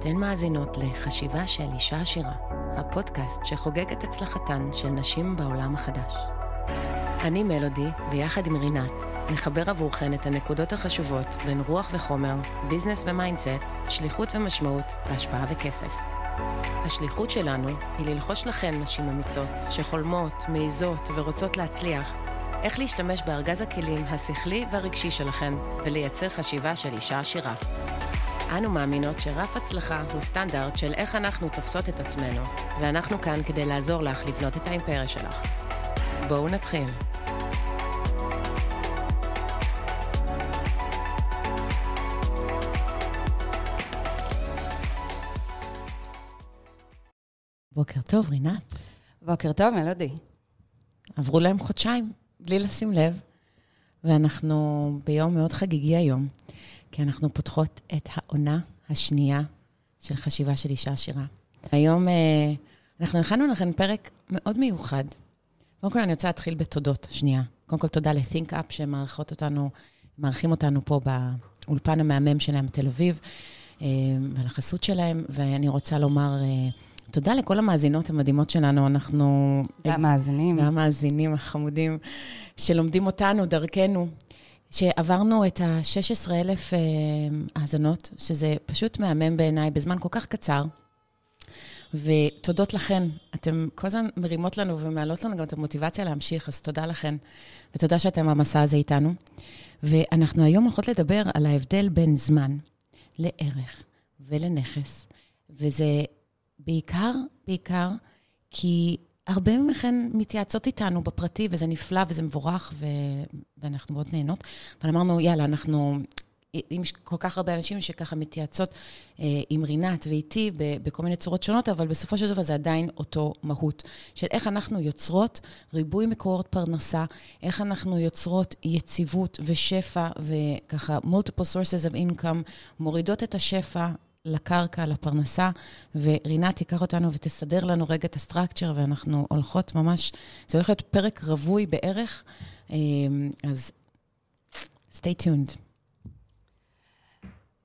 אתן מאזינות לחשיבה של אישה עשירה, הפודקאסט שחוגג את הצלחתן של נשים בעולם החדש. אני מלודי, ויחד עם רינת, נחבר עבורכן את הנקודות החשובות בין רוח וחומר, ביזנס ו mindset, שליחות ומשמעות, והשפעה וכסף. השליחות שלנו היא ללחוש לכן נשים אמיצות, שחולמות, מעיזות ורוצות להצליח, איך להשתמש בארגז הכלים השכלי והרגשי שלכן ולייצר חשיבה של אישה עשירה. אנו מאמינות שרף הצלחה הוא סטנדרט של איך אנחנו תופסות את עצמנו, ואנחנו כאן כדי לעזור לך לבנות את האימפריה שלך. בואו נתחיל. בוקר טוב, רינת. בוקר טוב, מלודי. עברו להם חודשיים, בלי לשים לב, ואנחנו ביום מאוד חגיגי היום, כי אנחנו פותחות את העונה השנייה של חשיבה של אישה עשירה. היום אה, אנחנו הכנו לכם פרק מאוד מיוחד. קודם כל, אני רוצה להתחיל בתודות, שנייה. קודם כל, תודה ל-think up שמארחות אותנו, מארחים אותנו פה באולפן המהמם שלהם בתל אביב, אה, ועל החסות שלהם, ואני רוצה לומר... אה, תודה לכל המאזינות המדהימות שלנו, אנחנו... והמאזינים. והמאזינים החמודים שלומדים אותנו, דרכנו, שעברנו את ה-16,000 האזנות, שזה פשוט מהמם בעיניי בזמן כל כך קצר. ותודות לכן, אתן כל הזמן מרימות לנו ומעלות לנו גם את המוטיבציה להמשיך, אז תודה לכן, ותודה שאתם במסע הזה איתנו. ואנחנו היום הולכות לדבר על ההבדל בין זמן לערך ולנכס, וזה בעיקר, בעיקר, כי הרבה מכן מתייעצות איתנו בפרטי, וזה נפלא וזה מבורך, ו... ואנחנו מאוד נהנות. אבל אמרנו, יאללה, אנחנו... עם כל כך הרבה אנשים שככה מתייעצות אה, עם רינת ואיתי בכל מיני צורות שונות, אבל בסופו של דבר זה עדיין אותו מהות של איך אנחנו יוצרות ריבוי מקורות פרנסה, איך אנחנו יוצרות יציבות ושפע וככה multiple sources of income, מורידות את השפע לקרקע, לפרנסה, ורינת תיקח אותנו ותסדר לנו רגע את הסטרקצ'ר, ואנחנו הולכות ממש, זה הולך להיות פרק רווי בערך, אמ, אז stay tuned.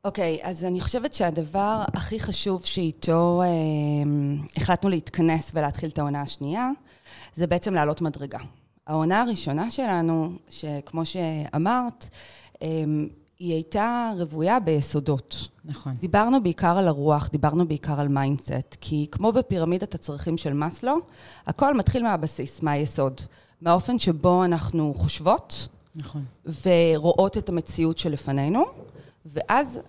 אוקיי, okay, אז אני חושבת שהדבר הכי חשוב שאיתו אה, החלטנו להתכנס ולהתחיל את העונה השנייה, זה בעצם לעלות מדרגה. העונה הראשונה שלנו, שכמו שאמרת, אה, היא הייתה רוויה ביסודות. נכון. דיברנו בעיקר על הרוח, דיברנו בעיקר על mindset, כי כמו בפירמידת הצרכים של מאסלו, הכל מתחיל מהבסיס, מהיסוד, מהאופן שבו אנחנו חושבות, נכון. ורואות את המציאות שלפנינו, ואז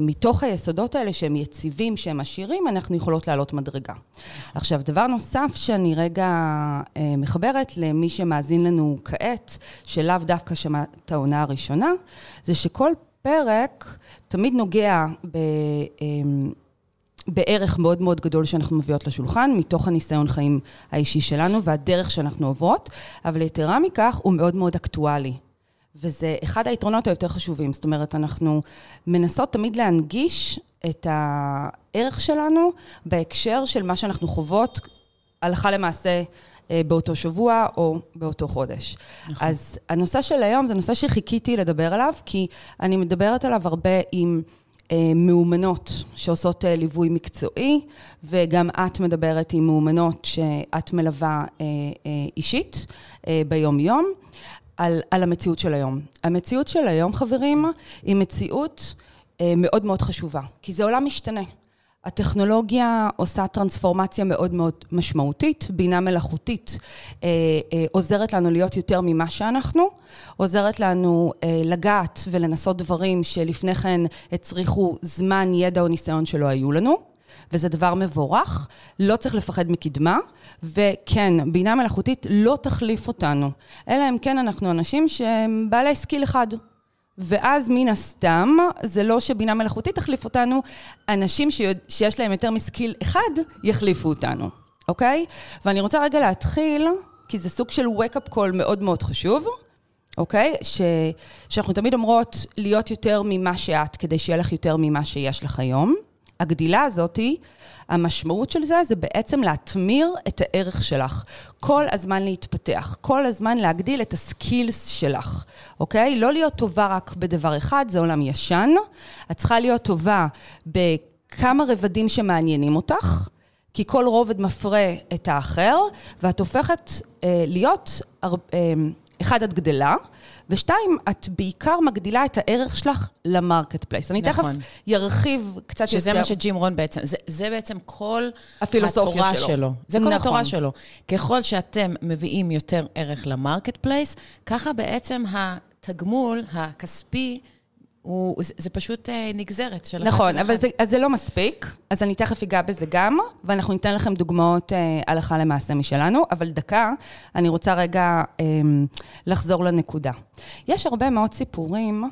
מתוך היסודות האלה שהם יציבים, שהם עשירים, אנחנו יכולות לעלות מדרגה. עכשיו, דבר נוסף שאני רגע אה, מחברת למי שמאזין לנו כעת, שלאו דווקא שמע את העונה הראשונה, זה שכל פרק תמיד נוגע ב... בערך מאוד מאוד גדול שאנחנו מביאות לשולחן, מתוך הניסיון חיים האישי שלנו והדרך שאנחנו עוברות, אבל יתרה מכך, הוא מאוד מאוד אקטואלי. וזה אחד היתרונות היותר חשובים. זאת אומרת, אנחנו מנסות תמיד להנגיש את הערך שלנו בהקשר של מה שאנחנו חוות הלכה למעשה אה, באותו שבוע או באותו חודש. נכון. אז הנושא של היום זה נושא שחיכיתי לדבר עליו, כי אני מדברת עליו הרבה עם... אה, מאומנות שעושות אה, ליווי מקצועי, וגם את מדברת עם מאומנות שאת מלווה אישית ביום-יום. על, על המציאות של היום. המציאות של היום, חברים, היא מציאות אה, מאוד מאוד חשובה, כי זה עולם משתנה. הטכנולוגיה עושה טרנספורמציה מאוד מאוד משמעותית, בינה מלאכותית אה, אה, עוזרת לנו להיות יותר ממה שאנחנו, עוזרת לנו אה, לגעת ולנסות דברים שלפני כן הצריכו זמן, ידע או ניסיון שלא היו לנו. וזה דבר מבורך, לא צריך לפחד מקדמה, וכן, בינה מלאכותית לא תחליף אותנו, אלא אם כן אנחנו אנשים שהם בעלי skill אחד. ואז מן הסתם, זה לא שבינה מלאכותית תחליף אותנו, אנשים. שיש להם יותר מסקיל אחד, יחליפו אותנו, אוקיי? ואני רוצה רגע להתחיל, כי זה סוג של wake-up call מאוד מאוד חשוב. אוקיי? ש, שאנחנו תמיד אומרות להיות יותר ממה שאת, כדי שיהיה לך יותר ממה שיש לך היום. הגדילה הזאתי, המשמעות של זה, זה בעצם להטמיר את הערך שלך. כל הזמן להתפתח, כל הזמן להגדיל את הסקילס שלך, אוקיי? לא להיות טובה רק בדבר אחד, זה עולם ישן. את צריכה להיות טובה ב... כמה רבדים שמעניינים אותך, כי כל רובד מפרה את האחר, ואת הופכת אה, להיות, אה, אחד, את גדלה, ושתיים, את בעיקר מגדילה את הערך שלך ל marketplace. אני נכון. תכף ארחיב קצת יותר. שזה מה שג'ים רון בעצם, זה, זה בעצם כל הפילוסופיה התורה שלו. שלו. זה כל נכון. התורה שלו. ככל שאתם מביאים יותר ערך ל marketplace, ככה בעצם התגמול הכספי, הוא, זה, זה פשוט אה, נגזרת של נכון, של אבל. זה, אז זה לא מספיק, אז אני תכף אגע בזה גם, ואנחנו ניתן לכם דוגמאות אה, הלכה למעשה משלנו, אבל דקה, אני רוצה רגע אה, לחזור לנקודה. יש הרבה מאוד סיפורים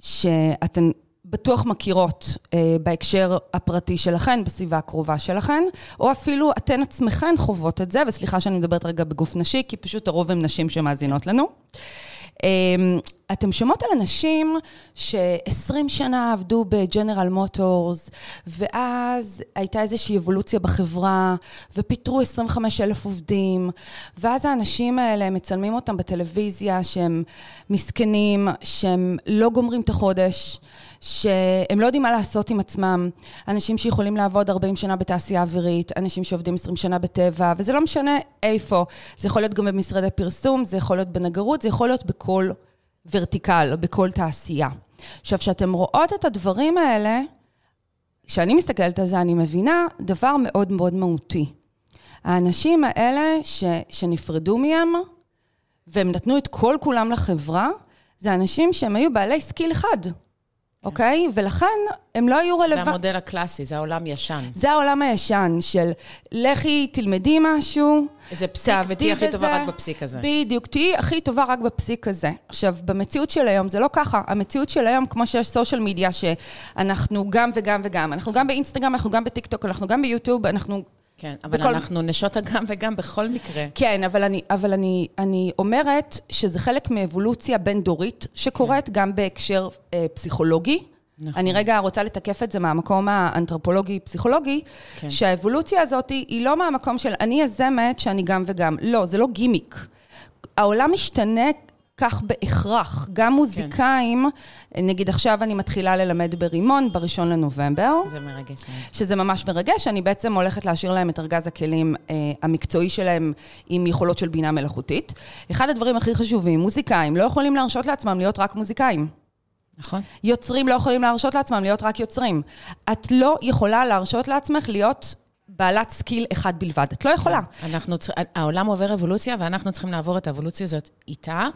שאתן בטוח מכירות אה, בהקשר הפרטי שלכן, בסביבה הקרובה שלכן, או אפילו אתן עצמכן חוות את זה, וסליחה שאני מדברת רגע בגוף נשי, כי פשוט הרוב הם נשים שמאזינות לנו. אמ, אתם שומעות על אנשים ש-20 שנה עבדו בג'נרל מוטורס, ואז הייתה איזושהי אבולוציה בחברה, ופיטרו 25 אלף עובדים, ואז האנשים האלה מצלמים אותם בטלוויזיה שהם מסכנים, שהם לא גומרים את החודש, שהם לא יודעים מה לעשות עם עצמם, אנשים שיכולים לעבוד 40 שנה בתעשייה אווירית, אנשים שעובדים 20 שנה בטבע, וזה לא משנה איפה. זה יכול להיות גם במשרדי פרסום, זה יכול להיות בנגרות, זה יכול להיות בכל vertical, בכל תעשייה. עכשיו, כשאתם רואות את הדברים האלה, כשאני מסתכלת על זה, אני מבינה דבר מאוד מאוד מהותי. האנשים האלה ש, שנפרדו מהם, והם נתנו את כל כולם לחברה, זה אנשים שהם היו בעלי skill אחד, אוקיי? ולכן הם לא היו זה רלוונטיים. המודל הקלאסי, זה העולם ישן. זה העולם הישן של לכי, תלמדי משהו. איזה פסיק, ותהיי הכי טובה. רק בפסיק הזה. בדיוק, תהיי הכי טובה רק בפסיק הזה. עכשיו, במציאות של היום זה לא ככה. המציאות של היום, כמו שיש סושיאל מדיה, שאנחנו גם וגם וגם. אנחנו גם באינסטגרם, אנחנו גם בטיקטוק, אנחנו גם ביוטיוב, אנחנו... כן, אבל בכל- אנחנו נשות הגם וגם בכל מקרה. כן, אבל אני, אבל אני, אני אומרת שזה חלק מאבולוציה בין-דורית שקורית גם בהקשר אה, פסיכולוגי. נכון. אני רגע רוצה לתקף את זה מהמקום האנתרופולוגי-פסיכולוגי, כן. שהאבולוציה הזאת היא לא מהמקום של אני יזמת שאני גם וגם. לא, זה לא גימיק. העולם משתנה כך בהכרח. גם מוזיקאים, נגיד עכשיו אני מתחילה ללמד ברימון בראשון לנובמבר. זה מרגש. שזה ממש מרגש, אני בעצם הולכת להשאיר להם את ארגז הכלים אה, המקצועי שלהם עם יכולות של בינה מלאכותית. אחד הדברים הכי חשובים, מוזיקאים לא יכולים להרשות לעצמם להיות רק מוזיקאים. נכון? יוצרים לא יכולים להרשות לעצמם להיות רק יוצרים. את לא יכולה להרשות לעצמך להיות בעלת skill אחד בלבד. את לא יכולה. אנחנו, צר- העולם עובר אבולוציה, ואנחנו צריכים לעבור את האבולוציה הזאת איתה,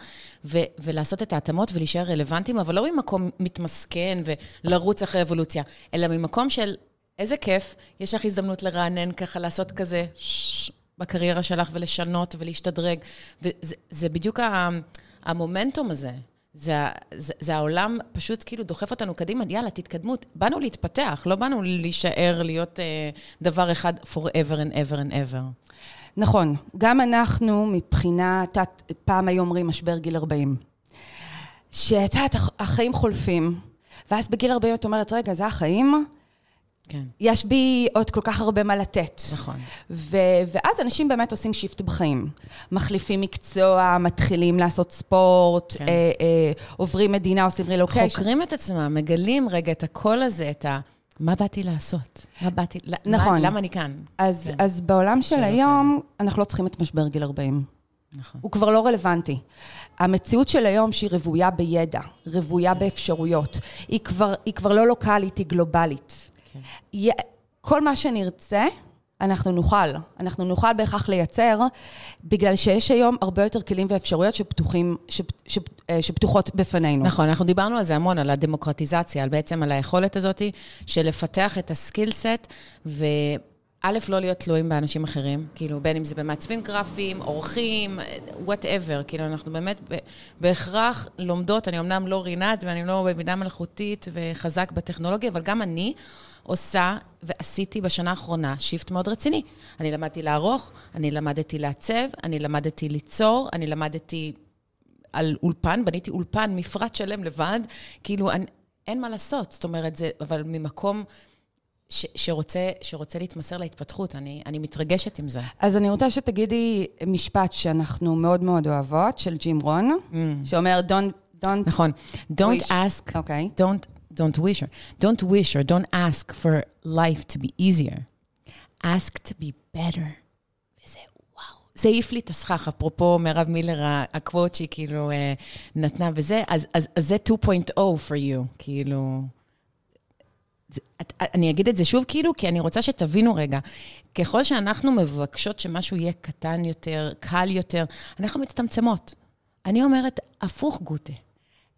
ו- ולעשות את ההתאמות ולהישאר רלוונטיים, אבל לא ממקום מתמסכן ולרוץ אחרי אבולוציה, אלא ממקום של איזה כיף, יש לך הזדמנות לרענן ככה, לעשות כזה בקריירה שלך ולשנות ולהשתדרג. וזה זה בדיוק ה- המומנטום הזה. זה, זה, זה העולם פשוט כאילו דוחף אותנו קדימה, יאללה, תתקדמו. באנו להתפתח, לא באנו להישאר, להיות אה, דבר אחד forever and ever and ever. נכון, גם אנחנו מבחינה, יודעת, פעם היו אומרים משבר גיל 40. שאת יודעת, הח- החיים חולפים, ואז בגיל 40 את אומרת, רגע, זה החיים? כן, יש בי עוד כל כך הרבה מה לתת. נכון. ו- ואז אנשים באמת עושים shift בחיים. מחליפים מקצוע, מתחילים לעשות ספורט, כן. אה, אה, עוברים מדינה, עושים רילוקיישן. חוקרים את עצמם, מגלים רגע את הקול הזה, את ה... מה באתי לעשות? מה באתי... נכון. מה, למה אני כאן? אז, כן. אז בעולם של היום, אנחנו לא צריכים את משבר גיל 40. נכון. הוא כבר לא רלוונטי. המציאות של היום שהיא רוויה בידע, רוויה באפשרויות, היא כבר, היא כבר לא לוקאלית, היא גלובלית. י- כל מה שנרצה, אנחנו נוכל. אנחנו נוכל בהכרח לייצר, בגלל שיש היום הרבה יותר כלים ואפשרויות שפתוחים, שפ, שפ, אה, שפתוחות בפנינו. נכון, אנחנו דיברנו על זה המון, על הדמוקרטיזציה, על בעצם על היכולת הזאת של לפתח את הסקיל סט, וא', לא להיות תלויים באנשים אחרים, כאילו, בין אם זה במעצבים גרפיים, עורכים, Whatever, כאילו, אנחנו באמת בהכרח לומדות, אני אמנם לא רינת, ואני לא בבינה מלאכותית וחזק בטכנולוגיה, אבל גם אני עושה ועשיתי בשנה האחרונה shift מאוד רציני. אני למדתי לערוך, אני למדתי לעצב, אני למדתי ליצור, אני למדתי על אולפן, בניתי אולפן, מפרט שלם לבד, כאילו, אני, אין מה לעשות, זאת אומרת, זה, אבל ממקום ש, שרוצה, שרוצה להתמסר להתפתחות, אני, אני מתרגשת עם זה. אז אני רוצה שתגידי משפט שאנחנו מאוד מאוד אוהבות, של ג'ים רון, שאומר, don't, don't, נכון. Don't wish. ask, אוקיי. don't, don't wish or don't wish or don't ask for life to be easier. ask to be better. זה העיף לי את הסכך, אפרופו מרב מילר, הקוואט שהיא כאילו אה, נתנה וזה, אז, אז, אז זה 2.0 for you, כאילו... זה, אני אגיד את זה שוב כאילו, כי אני רוצה שתבינו רגע, ככל שאנחנו מבקשות שמשהו יהיה קטן יותר, קל יותר, אנחנו מצטמצמות. אני אומרת, הפוך גוטה,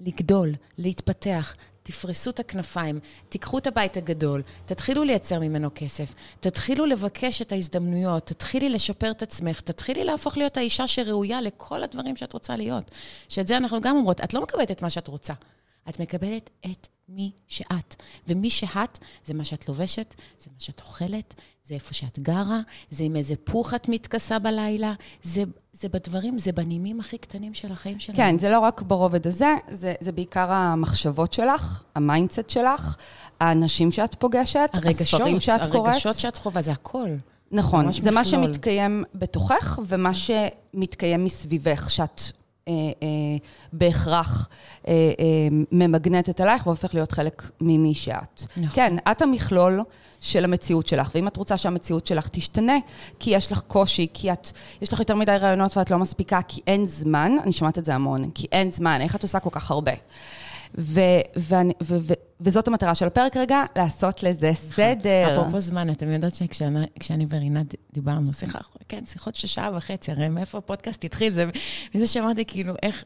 לגדול, להתפתח, תפרסו את הכנפיים, תיקחו את הבית הגדול, תתחילו לייצר ממנו כסף, תתחילו לבקש את ההזדמנויות, תתחילי לשפר את עצמך, תתחילי להפוך להיות האישה שראויה לכל הדברים שאת רוצה להיות. שאת זה אנחנו גם אומרות, את לא מקבלת את מה שאת רוצה, את מקבלת את מי שאת. ומי שאת, זה מה שאת לובשת, זה מה שאת אוכלת, זה איפה שאת גרה, זה עם איזה פוך את מתכסה בלילה, זה, זה בדברים, זה בנימים הכי קטנים של החיים שלנו. כן, זה לא רק ברובד הזה, זה, זה בעיקר המחשבות שלך, ה mindset שלך, האנשים שאת פוגשת, הרגשות, הספרים שאת הרגשות קוראת. הרגשות שאת חווה, זה הכל. נכון, זה מכלול. מה שמתקיים בתוכך ומה שמתקיים מסביבך, שאת אה, אה, בהכרח אה, אה, ממגנטת עלייך והופך להיות חלק ממי שאת. נכון. כן, את המכלול של המציאות שלך, ואם את רוצה שהמציאות שלך תשתנה, כי יש לך קושי, כי את, יש לך יותר מדי רעיונות ואת לא מספיקה, כי אין זמן, אני שומעת את זה המון, כי אין זמן, איך את עושה כל כך הרבה? ו- ו- ו- ו- וזאת המטרה של הפרק רגע, לעשות לזה נכון. סדר. אפרופו זמן, אתם יודעות שכשאני ורינת דיברנו, שיחה, כן, שיחות של שעה וחצי, הרי מאיפה הפודקאסט התחיל, זה מזה שאמרתי, כאילו, איך...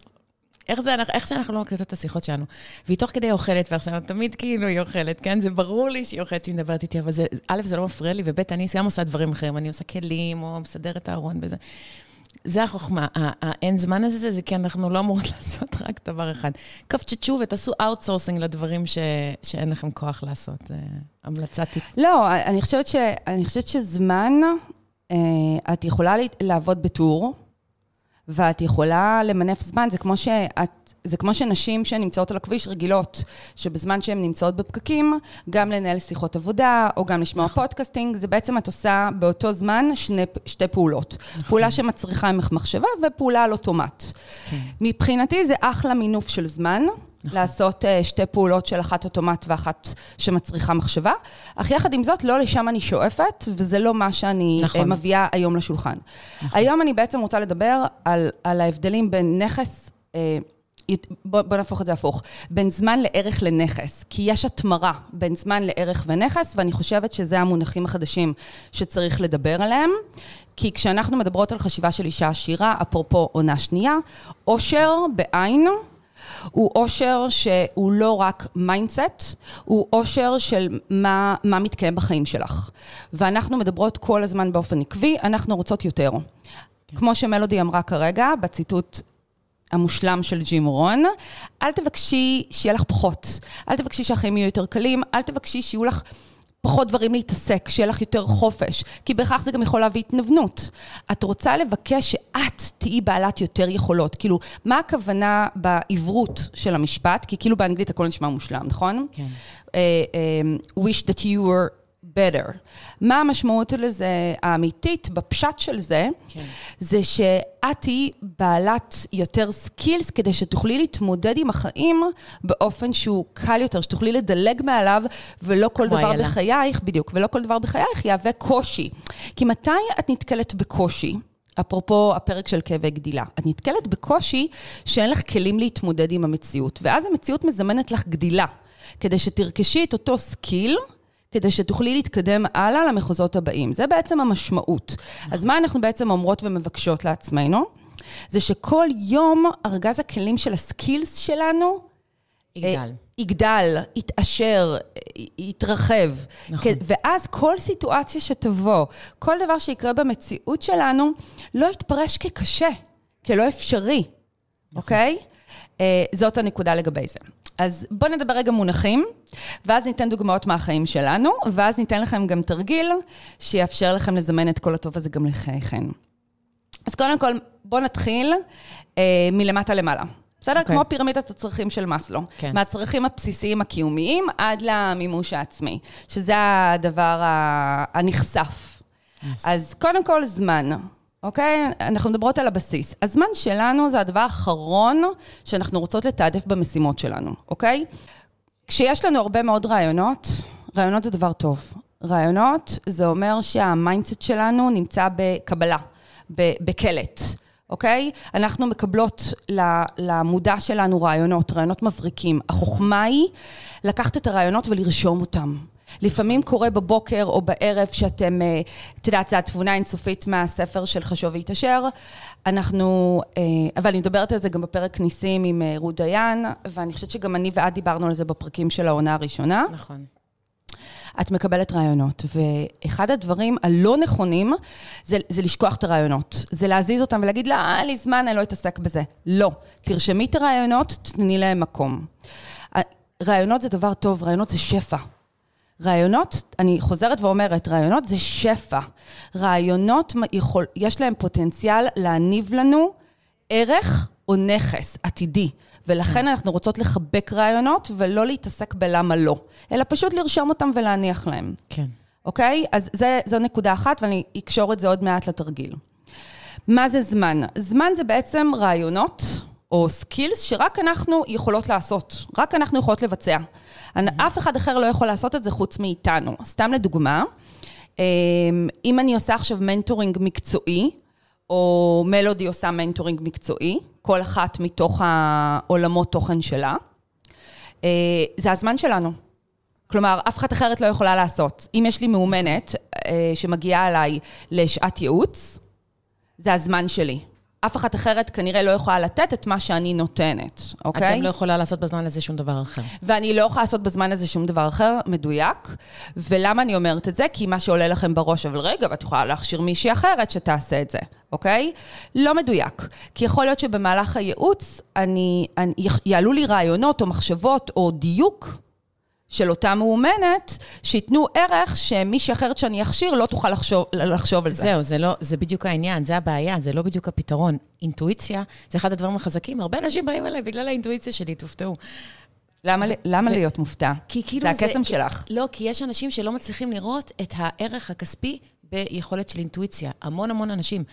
איך זה, איך שאנחנו לא מקליטות את השיחות שלנו. והיא תוך כדי אוכלת, ועכשיו תמיד כאילו היא אוכלת, כן? זה ברור לי שהיא אוכלת, שהיא מדברת איתי, אבל זה, א', זה לא מפריע לי, וב', אני גם עושה דברים אחרים, אני עושה כלים, או מסדרת הארון וזה. זה החוכמה. האין זמן הזה, זה כי אנחנו לא אמורות לעשות רק דבר אחד. קפצ'צ'ו ותעשו outsourcing לדברים ש, שאין לכם כוח לעשות. זה המלצה טיפ. לא, אני חושבת, ש, אני חושבת שזמן, אה, את יכולה לעבוד בטור. ואת יכולה למנף זמן, זה כמו, שאת, זה כמו שנשים שנמצאות על הכביש רגילות, שבזמן שהן נמצאות בפקקים, גם לנהל שיחות עבודה, או גם לשמוע נכון. podcasting, זה בעצם את עושה באותו זמן שני, שתי פעולות. נכון. פעולה שמצריכה ממך מחשבה ופעולה על אוטומט. כן. מבחינתי זה אחלה מינוף של זמן. נכון. לעשות uh, שתי פעולות של אחת אוטומט ואחת שמצריכה מחשבה. אך יחד עם זאת, לא לשם אני שואפת, וזה לא מה שאני נכון. uh, מביאה היום לשולחן. נכון. היום אני בעצם רוצה לדבר על, על ההבדלים בין נכס... Uh, בוא, בוא נהפוך את זה הפוך, בין זמן לערך לנכס, כי יש התמרה בין זמן לערך ונכס, ואני חושבת שזה המונחים החדשים שצריך לדבר עליהם, כי כשאנחנו מדברות על חשיבה של אישה עשירה, אפרופו עונה שנייה, עושר בעיניי, הוא עושר שהוא לא רק mindset, הוא עושר של מה, מה מתקיים בחיים שלך. ואנחנו מדברות כל הזמן באופן עקבי, אנחנו רוצות יותר. כן. כמו שמלודי אמרה כרגע, בציטוט המושלם של ג'ים רון, אל תבקשי שיהיה לך פחות, אל תבקשי שהחיים יהיו יותר קלים, אל תבקשי שיהיו לך... פחות דברים להתעסק, שיהיה לך יותר חופש, כי בהכרח זה גם יכול להביא התנוונות. את רוצה לבקש שאת תהיי בעלת יותר יכולות. כאילו, מה הכוונה בעברית של המשפט? כי כאילו באנגלית הכל נשמע מושלם, נכון? כן. Uh, um, wish that you were better. מה המשמעות לזה האמיתית, בפשט של זה, כן. זה שאת תהיי בעלת יותר skills כדי שתוכלי להתמודד עם החיים באופן שהוא קל יותר, שתוכלי לדלג מעליו, ולא כל דבר אלה. בחייך, בדיוק, ולא כל דבר בחייך יהווה קושי. כי מתי את נתקלת בקושי? אפרופו הפרק של כאבי גדילה. את נתקלת בקושי שאין לך כלים להתמודד עם המציאות, ואז המציאות מזמנת לך גדילה, כדי שתרכשי את אותו skill, כדי שתוכלי להתקדם הלאה למחוזות הבאים. זה בעצם המשמעות. אז מה אנחנו בעצם אומרות ומבקשות לעצמנו? זה שכל יום ארגז הכלים של ה skills שלנו יגדל. יגדל, יתעשר, יתרחב. נכון. ואז כל סיטואציה שתבוא, כל דבר שיקרה במציאות שלנו, לא יתפרש כקשה, כלא אפשרי, נכון. אוקיי? Okay? אה, uh, זאת הנקודה לגבי זה. אז בואו נדבר רגע מונחים, ואז ניתן דוגמאות מהחיים שלנו, ואז ניתן לכם גם תרגיל שיאפשר לכם לזמן את כל הטוב הזה גם לחייכם. אז קודם כל, בואו נתחיל אה, מלמטה למעלה. בסדר? Okay. אוקיי. כמו פירמידת הצרכים של מאסלו. Okay. כן. מהצרכים הבסיסיים הקיומיים עד למימוש העצמי, שזה הדבר הנכסף. Yes. אז קודם כל, זמן. אוקיי? אנחנו מדברות על הבסיס. הזמן שלנו זה הדבר האחרון שאנחנו רוצות לתעדף במשימות שלנו, אוקיי? כשיש לנו הרבה מאוד רעיונות, רעיונות זה דבר טוב. רעיונות זה אומר שה mindset שלנו נמצא בקבלה, בקלט. אוקיי? אנחנו מקבלות למודע שלנו רעיונות, רעיונות מבריקים. החוכמה היא לקחת את הרעיונות ולרשום אותם. לפעמים קורה בבוקר או בערב שאתם, אה, את יודעת, זו התבונה האינסופית מהספר של חשוב והתעשר. אנחנו, אה, אבל אני מדברת על זה גם בפרק ניסים עם אה, רות דיין, ואני חושבת שגם אני ואת דיברנו על זה בפרקים של העונה הראשונה. נכון. את מקבלת רעיונות, ואחד הדברים הלא נכונים זה, זה לשכוח את הרעיונות. זה להזיז אותם ולהגיד, לא, אין לי זמן, אני לא אתעסק בזה. לא. תרשמי את הרעיונות, תתני להם מקום. רעיונות זה דבר טוב, רעיונות זה שפע. רעיונות, אני חוזרת ואומרת, רעיונות זה שפע. רעיונות, יכול, יש להם פוטנציאל להניב לנו ערך או נכס עתידי. ולכן אנחנו רוצות לחבק רעיונות ולא להתעסק בלמה לא, אלא פשוט לרשום אותם ולהניח להם. כן. אוקיי? אז זה, זו נקודה אחת, ואני אקשור את זה עוד מעט לתרגיל. מה זה זמן? זמן זה בעצם רעיונות או skills שרק אנחנו יכולות לעשות, רק אנחנו יכולות לבצע. אף אחד אחר לא יכול לעשות את זה חוץ מאיתנו. סתם לדוגמה, אמ, אם אני עושה עכשיו מנטורינג מקצועי, או מלודי עושה מנטורינג מקצועי, כל אחת מתוך העולמות תוכן שלה. אה, זה הזמן שלנו. כלומר, אף אחת אחרת לא יכולה לעשות. אם יש לי מאומנת אה, שמגיעה אליי לשעת ייעוץ, זה הזמן שלי. אף אחת אחרת כנראה לא יכולה לתת את מה שאני נותנת, אוקיי? את גם לא יכולה לעשות בזמן הזה שום דבר אחר. ואני לא יכולה לעשות בזמן הזה שום דבר אחר, מדויק. ולמה אני אומרת את זה? כי מה שעולה לכם בראש, אבל רגע, ואת יכולה להכשיר מישהי אחרת שתעשה את זה, אוקיי? לא מדויק. כי יכול להיות שבמהלך הייעוץ, אני, אני, יעלו לי רעיונות או מחשבות או דיוק של אותה מאומנת, שייתנו ערך שמישהי אחרת שאני אכשיר לא תוכל לחשוב, לחשוב על זה. זהו, זה, לא, זה בדיוק העניין, זה הבעיה, זה לא בדיוק הפתרון. אינטואיציה זה אחד הדברים החזקים, הרבה אנשים באים אליי בגלל האינטואיציה שלי, תופתעו. למה, ו- למה ו- להיות מופתע? כי כאילו זה הקסם זה, שלך. לא, כי יש אנשים שלא מצליחים לראות את הערך הכספי ביכולת של אינטואיציה. המון המון אנשים.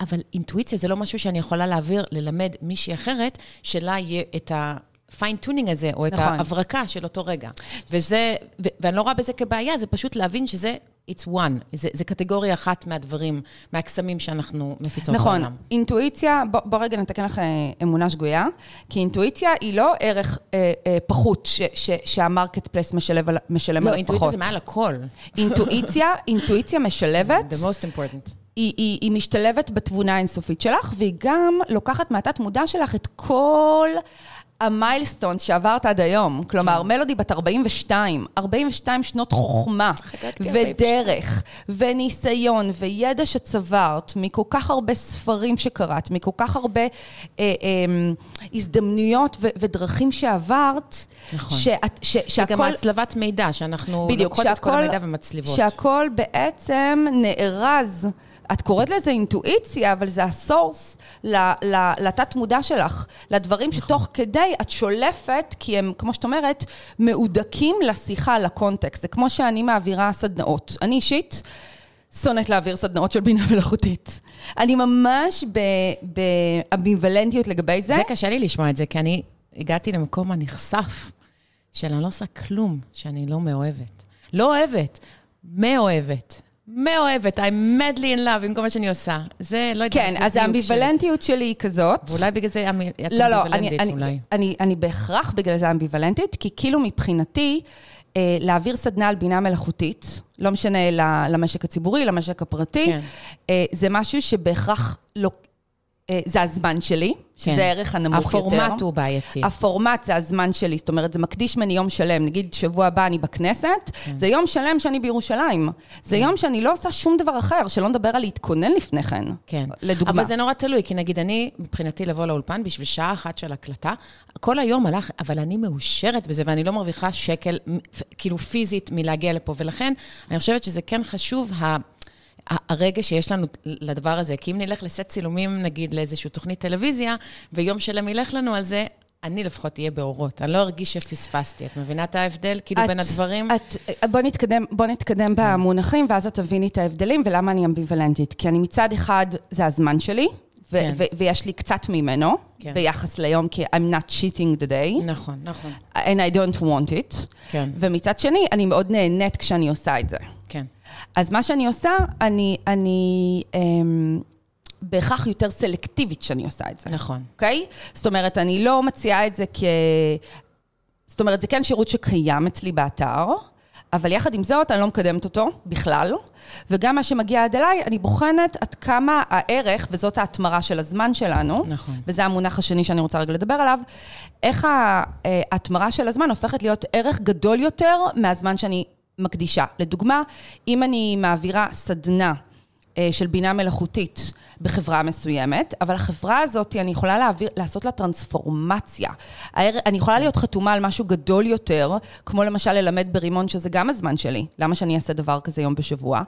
אבל אינטואיציה זה לא משהו שאני יכולה להעביר, ללמד מישהי אחרת, שלה יהיה את ה... ה fine tuning הזה, או את נכון. ההברקה של אותו רגע. וזה, ו- ואני לא רואה בזה כבעיה, זה פשוט להבין שזה, it's one. זה, זה קטגוריה אחת מהדברים, מהקסמים שאנחנו מפיצות נכון. בעולם. נכון, אינטואיציה, בוא, בוא רגע נתקן לך אה, אמונה שגויה, כי אינטואיציה היא לא ערך אה, אה, פחות ש, ש, שה marketplace משלם, משלם לא, עליו פחות. לא, אינטואיציה זה מעל הכל. אינטואיציה, אינטואיציה משלבת. The most important. היא, היא, היא משתלבת בתבונה האינסופית שלך, והיא גם לוקחת מהתת מודע שלך את כל המיילסטון שעברת עד היום. כלומר, כן. מלודי בת 42, 42 שנות חוכמה, ודרך, וניסיון, וידע שצברת, מכל כך הרבה ספרים שקראת, מכל כך הרבה אה, אה, הזדמנויות ו- ודרכים שעברת, נכון. שאת, ש, שהכל... זה גם הצלבת מידע, שאנחנו בדיוק, לוקחות שהכל, את כל המידע ומצליבות. שהכל בעצם נארז. את קוראת לזה אינטואיציה, אבל זה הסורס לתת-מודע שלך, לדברים נכון. שתוך כדי את שולפת, כי הם, כמו שאת אומרת, מהודקים לשיחה, לקונטקסט. זה כמו שאני מעבירה סדנאות. אני אישית... שונאת להעביר סדנאות של בינה מלאכותית. אני ממש באמביוולנטיות לגבי זה. זה קשה לי לשמוע את זה, כי אני הגעתי למקום הנחשף של אני לא עושה כלום שאני לא מאוהבת. לא אוהבת, מאוהבת. מאוהבת, I'm madly in love עם כל מה שאני עושה. זה, לא יודעת, כן, אז האמביוולנטיות שלי היא כזאת. ואולי בגלל זה את לא, לא, אמביוולנטית אני, אולי. אני, אני, אני בהכרח בגלל זה אמביוולנטית, כי כאילו מבחינתי, אה, להעביר סדנה על בינה מלאכותית, לא משנה למשק הציבורי, למשק הפרטי, כן. אה, זה משהו שבהכרח לא, זה הזמן שלי, שזה כן. הערך הנמוך הפורמט יותר. הפורמט הוא בעייתי. הפורמט זה הזמן שלי, זאת אומרת, זה מקדיש ממני יום שלם. נגיד, שבוע הבא אני בכנסת, כן. זה יום שלם שאני בירושלים. זה כן. יום שאני לא עושה שום דבר אחר, שלא נדבר על להתכונן לפני כן. כן. לדוגמה. אבל זה נורא תלוי, כי נגיד, אני, מבחינתי לבוא לאולפן בשביל שעה אחת של הקלטה, כל היום הלך, אבל אני מאושרת בזה, ואני לא מרוויחה שקל, כאילו פיזית, מלהגיע לפה. ולכן, אני חושבת שזה כן חשוב, הרגע שיש לנו לדבר הזה. כי אם נלך לסט צילומים, נגיד, לאיזושהי תוכנית טלוויזיה, ויום שלם ילך לנו על זה, אני לפחות אהיה באורות. אני לא ארגיש שפספסתי. את מבינה את ההבדל, כאילו, את, בין הדברים? את, בוא נתקדם, בוא נתקדם במונחים, ואז את תביני את ההבדלים ולמה אני אמביוולנטית. כי אני מצד אחד, זה הזמן שלי, ו- כן. ו- ויש לי קצת ממנו, כן. ביחס ליום, כי I'm not cheating the day, נכון, נכון. and I don't want it. כן, ומצד שני, אני מאוד נהנית כשאני עושה את זה. אז מה שאני עושה, אני, אני אמ, בהכרח יותר סלקטיבית שאני עושה את זה. נכון. אוקיי? זאת אומרת, אני לא מציעה את זה כ... זאת אומרת, זה כן שירות שקיים אצלי באתר, אבל יחד עם זאת, אני לא מקדמת אותו בכלל, וגם מה שמגיע עד אליי, אני בוחנת עד כמה הערך, וזאת ההתמרה של הזמן שלנו, נכון. וזה המונח השני שאני רוצה רגע לדבר עליו, איך אה, ההתמרה של הזמן הופכת להיות ערך גדול יותר מהזמן שאני מקדישה. לדוגמה, אם אני מעבירה סדנה אה, של בינה מלאכותית בחברה מסוימת, אבל החברה הזאת, אני יכולה להעביר, לעשות לה טרנספורמציה. אני יכולה להיות חתומה על משהו גדול יותר, כמו למשל ללמד ברימון, שזה גם הזמן שלי. למה שאני אעשה דבר כזה יום בשבוע?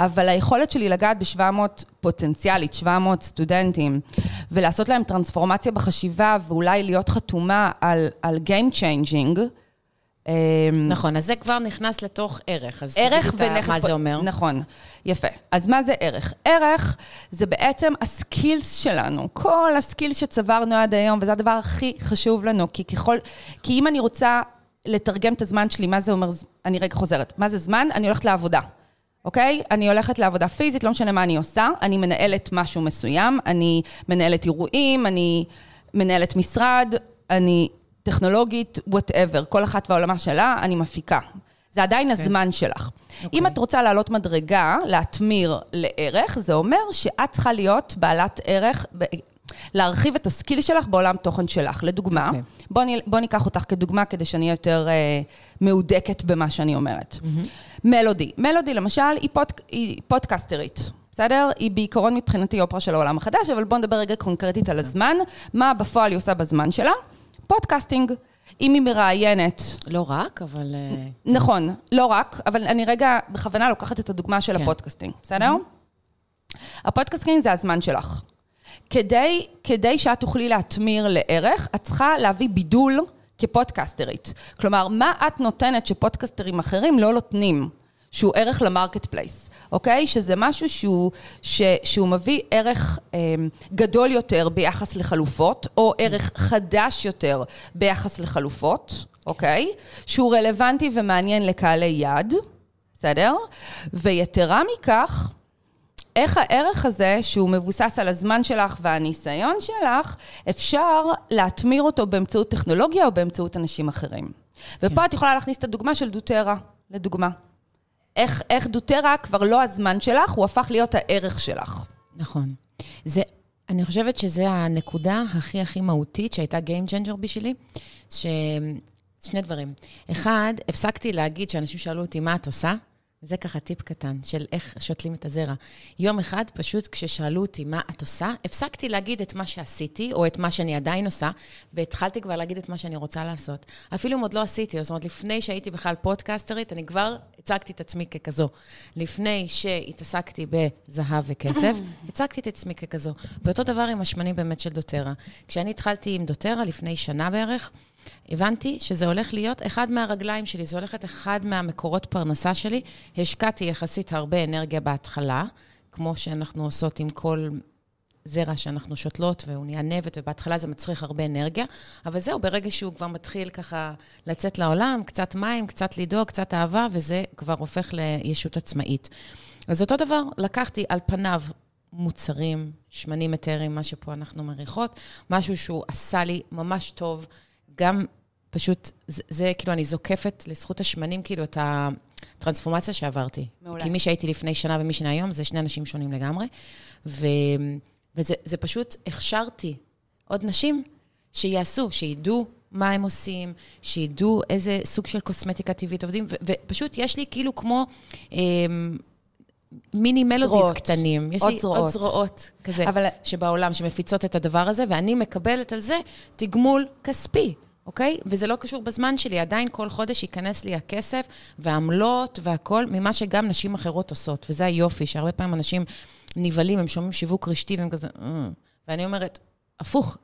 אבל היכולת שלי לגעת ב-700, פוטנציאלית, 700 סטודנטים, ולעשות להם טרנספורמציה בחשיבה, ואולי להיות חתומה על, על Game Changing, נכון, אז זה כבר נכנס לתוך ערך. אז ערך ונכס... מה זה אומר? נכון, יפה. אז מה זה ערך? ערך זה בעצם הסקילס שלנו, כל הסקילס שצברנו עד היום, וזה הדבר הכי חשוב לנו, כי ככל... כי אם אני רוצה לתרגם את הזמן שלי, מה זה אומר... אני רגע חוזרת. מה זה זמן? אני הולכת לעבודה. אוקיי? אני הולכת לעבודה פיזית, לא משנה מה אני עושה, אני מנהלת משהו מסוים, אני מנהלת אירועים, אני מנהלת משרד, אני טכנולוגית, whatever, כל אחת והעולם שלה, אני מפיקה. זה עדיין okay. הזמן שלך. Okay. אם את רוצה לעלות מדרגה, להתמיר לערך, זה אומר שאת צריכה להיות בעלת ערך, להרחיב את ה skill שלך בעולם תוכן שלך. לדוגמה, אוקיי. okay. בואי אני- בוא ניקח אותך כדוגמה כדי שאני אהיה יותר אה, מהודקת במה שאני אומרת. Mm-hmm. מלודי. מלודי, למשל, היא, פוד, היא פודקסטרית. בסדר? היא בעיקרון מבחינתי אופרה של העולם החדש, אבל בואו נדבר רגע קונקרטית על הזמן. מה בפועל היא עושה בזמן שלה? podcasting. אם היא מראיינת, לא רק, אבל... אה, נכון, לא רק, אבל אני רגע בכוונה לוקחת את הדוגמה של כן. ה podcasting, בסדר? ה podcasting זה הזמן שלך. כדי, כדי שאת תוכלי להתמיר לערך, את צריכה להביא בידול כפודקסטרית. כלומר, מה את נותנת שפודקסטרים אחרים לא נותנים, שהוא ערך ל marketplace, אוקיי? שזה משהו שהוא, ש, שהוא מביא ערך אה, גדול יותר ביחס לחלופות, או ערך חדש יותר ביחס לחלופות, אוקיי? שהוא רלוונטי ומעניין לקהלי יד, בסדר? ויתרה מכך, איך הערך הזה, שהוא מבוסס על הזמן שלך והניסיון שלך, אפשר להתמיר אותו באמצעות טכנולוגיה או באמצעות אנשים אחרים. ופה את יכולה להכניס את הדוגמה של דוטרה, לדוגמה. איך, איך דוטרה כבר לא הזמן שלך, הוא הפך להיות הערך שלך. נכון. זה, אני חושבת שזו הנקודה הכי הכי מהותית שהייתה Game Changer בשבילי, ש... שני דברים. אחד, הפסקתי להגיד שאנשים שאלו אותי, מה את עושה? זה ככה טיפ קטן של איך שותלים את הזרע. יום אחד, פשוט כששאלו אותי מה את עושה, הפסקתי להגיד את מה שעשיתי, או את מה שאני עדיין עושה, והתחלתי כבר להגיד את מה שאני רוצה לעשות. אפילו אם עוד לא עשיתי, זאת אומרת, לפני שהייתי בכלל פודקאסטרית, אני כבר הצגתי את עצמי ככזו. לפני שהתעסקתי בזהב וכסף, הצגתי את עצמי ככזו. ואותו דבר עם השמנים באמת של דוטרה. כשאני התחלתי עם דוטרה לפני שנה בערך, הבנתי שזה הולך להיות אחד מהרגליים שלי, זה הולך להיות אחד מהמקורות פרנסה שלי. השקעתי יחסית הרבה אנרגיה בהתחלה, כמו שאנחנו עושות עם כל זרע שאנחנו שותלות, והוא נהיה נבט, ובהתחלה זה מצריך הרבה אנרגיה, אבל זהו, ברגע שהוא כבר מתחיל ככה לצאת לעולם, קצת מים, קצת לדאוג, קצת אהבה, וזה כבר הופך לישות עצמאית. אז אותו דבר, לקחתי על פניו מוצרים, שמנים אתרים, מה שפה אנחנו מריחות, משהו שהוא עשה לי ממש טוב, גם פשוט, זה, זה כאילו, אני זוקפת לזכות השמנים, כאילו, את הטרנספורמציה שעברתי. מעולה. כי מי שהייתי לפני שנה ומי שאני היום, זה שני אנשים שונים לגמרי. ו, וזה זה פשוט, הכשרתי עוד נשים שיעשו, שידעו מה הם עושים, שידעו איזה סוג של קוסמטיקה טבעית עובדים, ו- ופשוט יש לי כאילו כמו... אמ, מיני מלודיז זרועות. קטנים. יש עוד לי זרועות. עוד זרועות כזה, אבל- שבעולם, שמפיצות את הדבר הזה, ואני מקבלת על זה תגמול כספי, אוקיי? וזה לא קשור בזמן שלי, עדיין כל חודש ייכנס לי הכסף והעמלות והכול, ממה שגם נשים אחרות עושות. וזה היופי, שהרבה פעמים אנשים נבהלים, הם שומעים שיווק רשתי והם כזה, "אה", ואני אומרת, הפוך,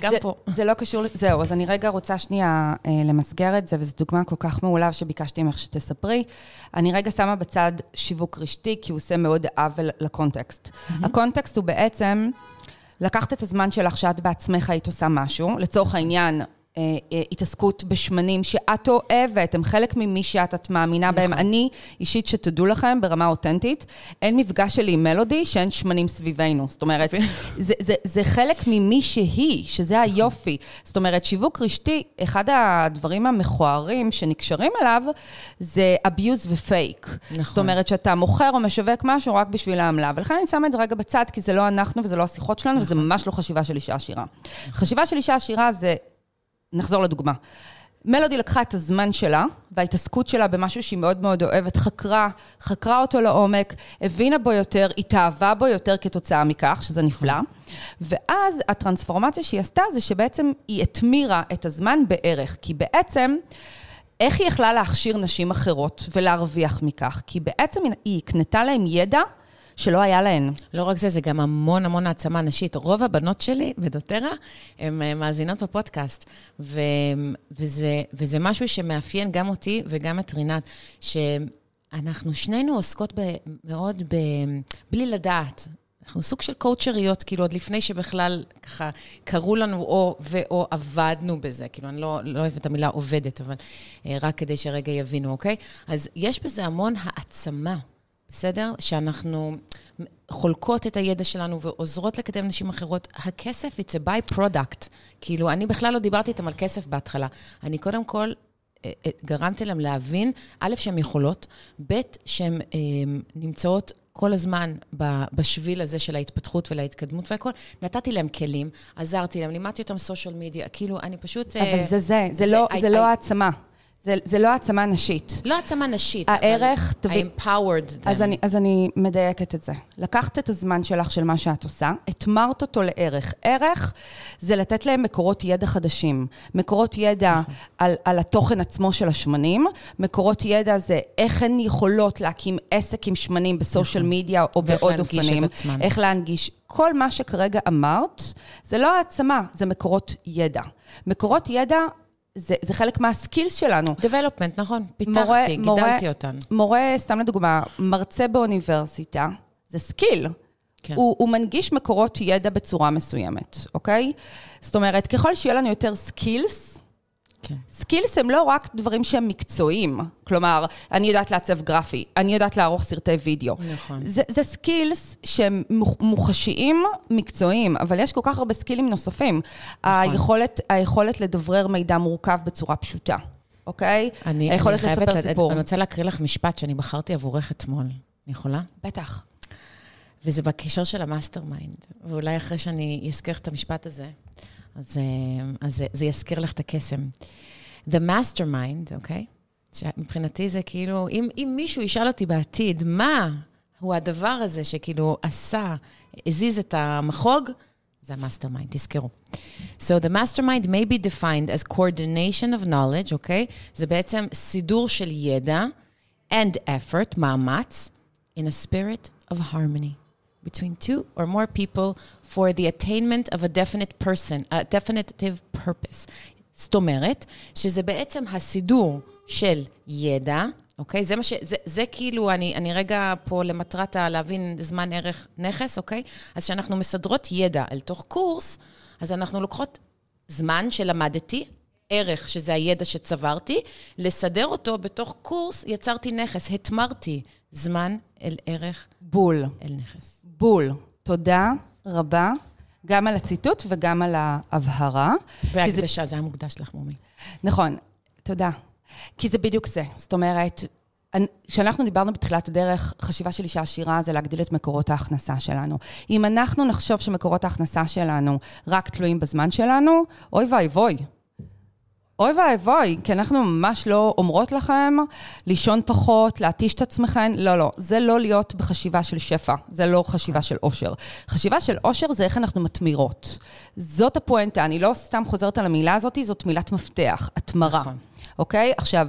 גם זה, פה. זה לא קשור, זהו, אז אני רגע רוצה שנייה אה, למסגר את זה, וזו דוגמה כל כך מעולה שביקשתי ממך שתספרי. אני רגע שמה בצד שיווק רשתי, כי הוא עושה מאוד עוול לקונטקסט. הקונטקסט הוא בעצם לקחת את הזמן שלך שאת בעצמך היית עושה משהו, לצורך העניין, התעסקות בשמנים שאת אוהבת, הם חלק ממי שאת, את מאמינה בהם. נכון. אני, אישית, שתדעו לכם, ברמה אותנטית, אין מפגש שלי עם מלודי שאין שמנים סביבנו. זאת אומרת, זה, זה, זה חלק ממי שהיא, שזה היופי. זאת אומרת, שיווק רשתי, אחד הדברים המכוערים שנקשרים אליו, זה abuse ופייק. נכון. זאת אומרת, שאתה מוכר או משווק משהו רק בשביל העמלה. ולכן אני שמה את זה רגע בצד, כי זה לא אנחנו וזה לא השיחות שלנו, וזה ממש לא חשיבה של אישה עשירה. חשיבה של אישה עשירה זה נחזור לדוגמה. מלודי לקחה את הזמן שלה וההתעסקות שלה במשהו שהיא מאוד מאוד אוהבת, חקרה, חקרה אותו לעומק, הבינה בו יותר, התאהבה בו יותר כתוצאה מכך, שזה נפלא. ואז הטרנספורמציה שהיא עשתה זה שבעצם היא התמירה את הזמן בערך, כי בעצם... איך היא יכלה להכשיר נשים אחרות ולהרוויח מכך? כי בעצם היא הקנתה להם ידע שלא היה להן. לא רק זה, זה גם המון המון העצמה נשית. רוב הבנות שלי בדוטרה, הן אה, מאזינות בפודקאסט, ו, וזה, וזה משהו שמאפיין גם אותי וגם את רינת, שאנחנו שנינו עוסקות ב, מאוד ב, בלי לדעת. אנחנו סוג של קואוצ'ריות, כאילו, עוד לפני שבכלל ככה קראו לנו או ואו עבדנו בזה. כאילו, אני לא, לא אוהבת את המילה עובדת, אבל אה, רק כדי שרגע יבינו, אוקיי? אז יש בזה המון העצמה. בסדר? שאנחנו חולקות את הידע שלנו ועוזרות לקדם נשים אחרות. הכסף, it's a by product. כאילו, אני בכלל לא דיברתי איתם על כסף בהתחלה. אני קודם כל אה, אה, גרמתי להם להבין, א', שהן יכולות, ב', שהן אה, נמצאות כל הזמן בשביל הזה של ההתפתחות ולהתקדמות והכל. נתתי להם כלים, עזרתי להם, לימדתי אותם סושיאל מדיה, כאילו, אני פשוט... אבל זה זה, זה, לא, זה לא העצמה. זה, זה לא העצמה נשית. לא העצמה נשית, הערך, אבל I empowered them. אז אני, אז אני מדייקת את זה. לקחת את הזמן שלך, של מה שאת עושה, התמרת אותו לערך. ערך זה לתת להם מקורות ידע חדשים. מקורות ידע. על, על התוכן עצמו של השמנים, מקורות ידע זה איך הן יכולות להקים עסק עם שמנים בסושיאל נכון. מדיה או בעוד אופנים. איך להנגיש. כל מה שכרגע אמרת, זה לא העצמה, זה מקורות ידע. מקורות ידע זה, זה חלק מהסקילס שלנו. Development, נכון. פיתחתי, מורה, גידלתי מורה, אותן. מורה, סתם לדוגמה, מרצה באוניברסיטה, זה skill. כן. הוא, הוא מנגיש מקורות ידע בצורה מסוימת, אוקיי? זאת אומרת, ככל שיהיה לנו יותר skills, כן. skills הם לא רק דברים שהם מקצועיים. כלומר, אני יודעת לעצב גרפי, אני יודעת לערוך סרטי וידאו. נכון. זה, זה skills שהם מוחשיים, מקצועיים, אבל יש כל כך הרבה סקילים נוספים. נכון. היכולת, היכולת לדברר מידע מורכב בצורה פשוטה. אוקיי? אני, היכולת אני לספר לד... סיפור. אני רוצה להקריא לך משפט שאני בחרתי עבורך אתמול. אני יכולה? בטח. וזה בקשר של ה mastermind. ואולי אחרי שאני אזכיר את המשפט הזה, אז, אה, אז זה יזכיר לך את הקסם. The mastermind, אוקיי? Okay? שמבחינתי זה כאילו, אם, אם מישהו ישאל אותי בעתיד, מה הוא הדבר הזה שכאילו עשה, הזיז את המחוג, זה ה mastermind, תזכרו. So the mastermind may be defined as coordination of knowledge, אוקיי? Okay? זה בעצם סידור של ידע and effort, מאמץ, in a spirit of harmony. Between two or more people for the attainment of a definite person, a definitive purpose. זאת אומרת, שזה בעצם הסידור של ידע, אוקיי? זה מה ש... זה, זה כאילו, אני, אני רגע פה למטרת להבין זמן ערך נכס, אוקיי? אז כשאנחנו מסדרות ידע אל תוך קורס, אז אנחנו לוקחות זמן שלמדתי, ערך, שזה הידע שצברתי, לסדר אותו בתוך קורס, יצרתי נכס, התמרתי זמן אל ערך. בול. אל נכס. בול. תודה רבה, גם על הציטוט וגם על ההבהרה. והקדשה, זה... זה היה מוקדש לך, מומי. נכון, תודה. כי זה בדיוק זה. זאת אומרת, כשאנחנו דיברנו בתחילת הדרך, חשיבה של אישה עשירה זה להגדיל את מקורות ההכנסה שלנו. אם אנחנו נחשוב שמקורות ההכנסה שלנו רק תלויים בזמן שלנו, אוי ואבוי, אוי ואבוי, כי אנחנו ממש לא אומרות לכם לישון פחות, להתיש את עצמכם, לא, לא. זה לא להיות בחשיבה של שפע, זה לא חשיבה של עושר. חשיבה של עושר זה איך אנחנו מתמירות. זאת הפואנטה, אני לא סתם חוזרת על המילה הזאת, זאת מילת מפתח, התמרה. נכון. אוקיי? עכשיו,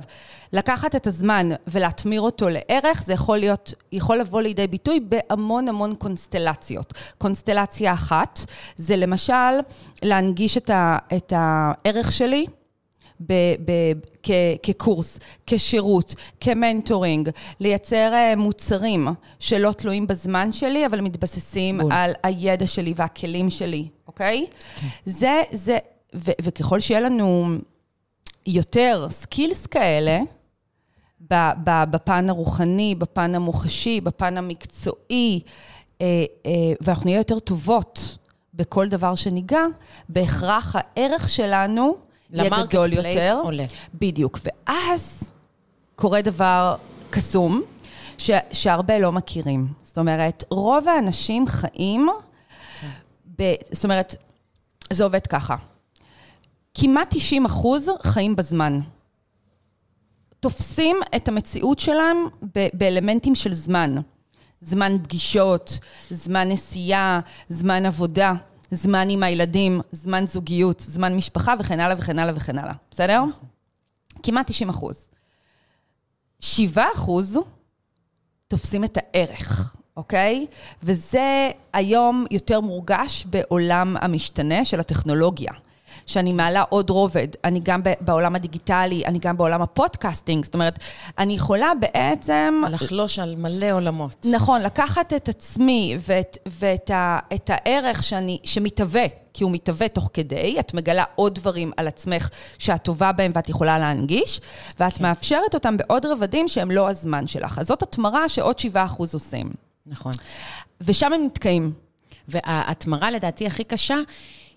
לקחת את הזמן ולהתמיר אותו לערך, זה יכול להיות, יכול לבוא לידי ביטוי בהמון המון קונסטלציות. קונסטלציה אחת, זה למשל להנגיש את, ה, את הערך שלי ב, ב, כ, כקורס, כשירות, כמנטורינג, לייצר אה, מוצרים שלא תלויים בזמן שלי, אבל מתבססים בול. על הידע שלי והכלים שלי, אוקיי? כן. זה, זה, ו, וככל שיהיה לנו יותר skills כאלה, בפן הרוחני, בפן המוחשי, בפן המקצועי, אה, אה, ואנחנו נהיה יותר טובות בכל דבר שניגע, בהכרח הערך שלנו יהיה גדול יותר. עולה. בדיוק. ואז קורה דבר קסום, ש, שהרבה לא מכירים. זאת אומרת, רוב האנשים חיים, כן. ב, זאת אומרת, זה עובד ככה. כמעט 90 אחוז חיים בזמן. תופסים את המציאות שלהם באלמנטים של זמן. זמן פגישות, זמן נסיעה, זמן עבודה, זמן עם הילדים, זמן זוגיות, זמן משפחה וכן הלאה וכן הלאה וכן הלאה. בסדר? נכון. כמעט 90 אחוז. 7 אחוז תופסים את הערך, אוקיי? וזה היום יותר מורגש בעולם המשתנה של הטכנולוגיה. שאני מעלה עוד רובד. אני גם בעולם הדיגיטלי, אני גם בעולם הפודקאסטינג. זאת אומרת, אני יכולה בעצם... לחלוש על מלא עולמות. נכון, לקחת את עצמי ואת, ואת ה, את הערך שאני, שמתהווה, כי הוא מתהווה תוך כדי, את מגלה עוד דברים על עצמך שאת טובה בהם ואת יכולה להנגיש, ואת כן. מאפשרת אותם בעוד רבדים שהם לא הזמן שלך. אז זאת התמרה שעוד 7% עושים. נכון. ושם הם נתקעים. וההתמרה לדעתי הכי קשה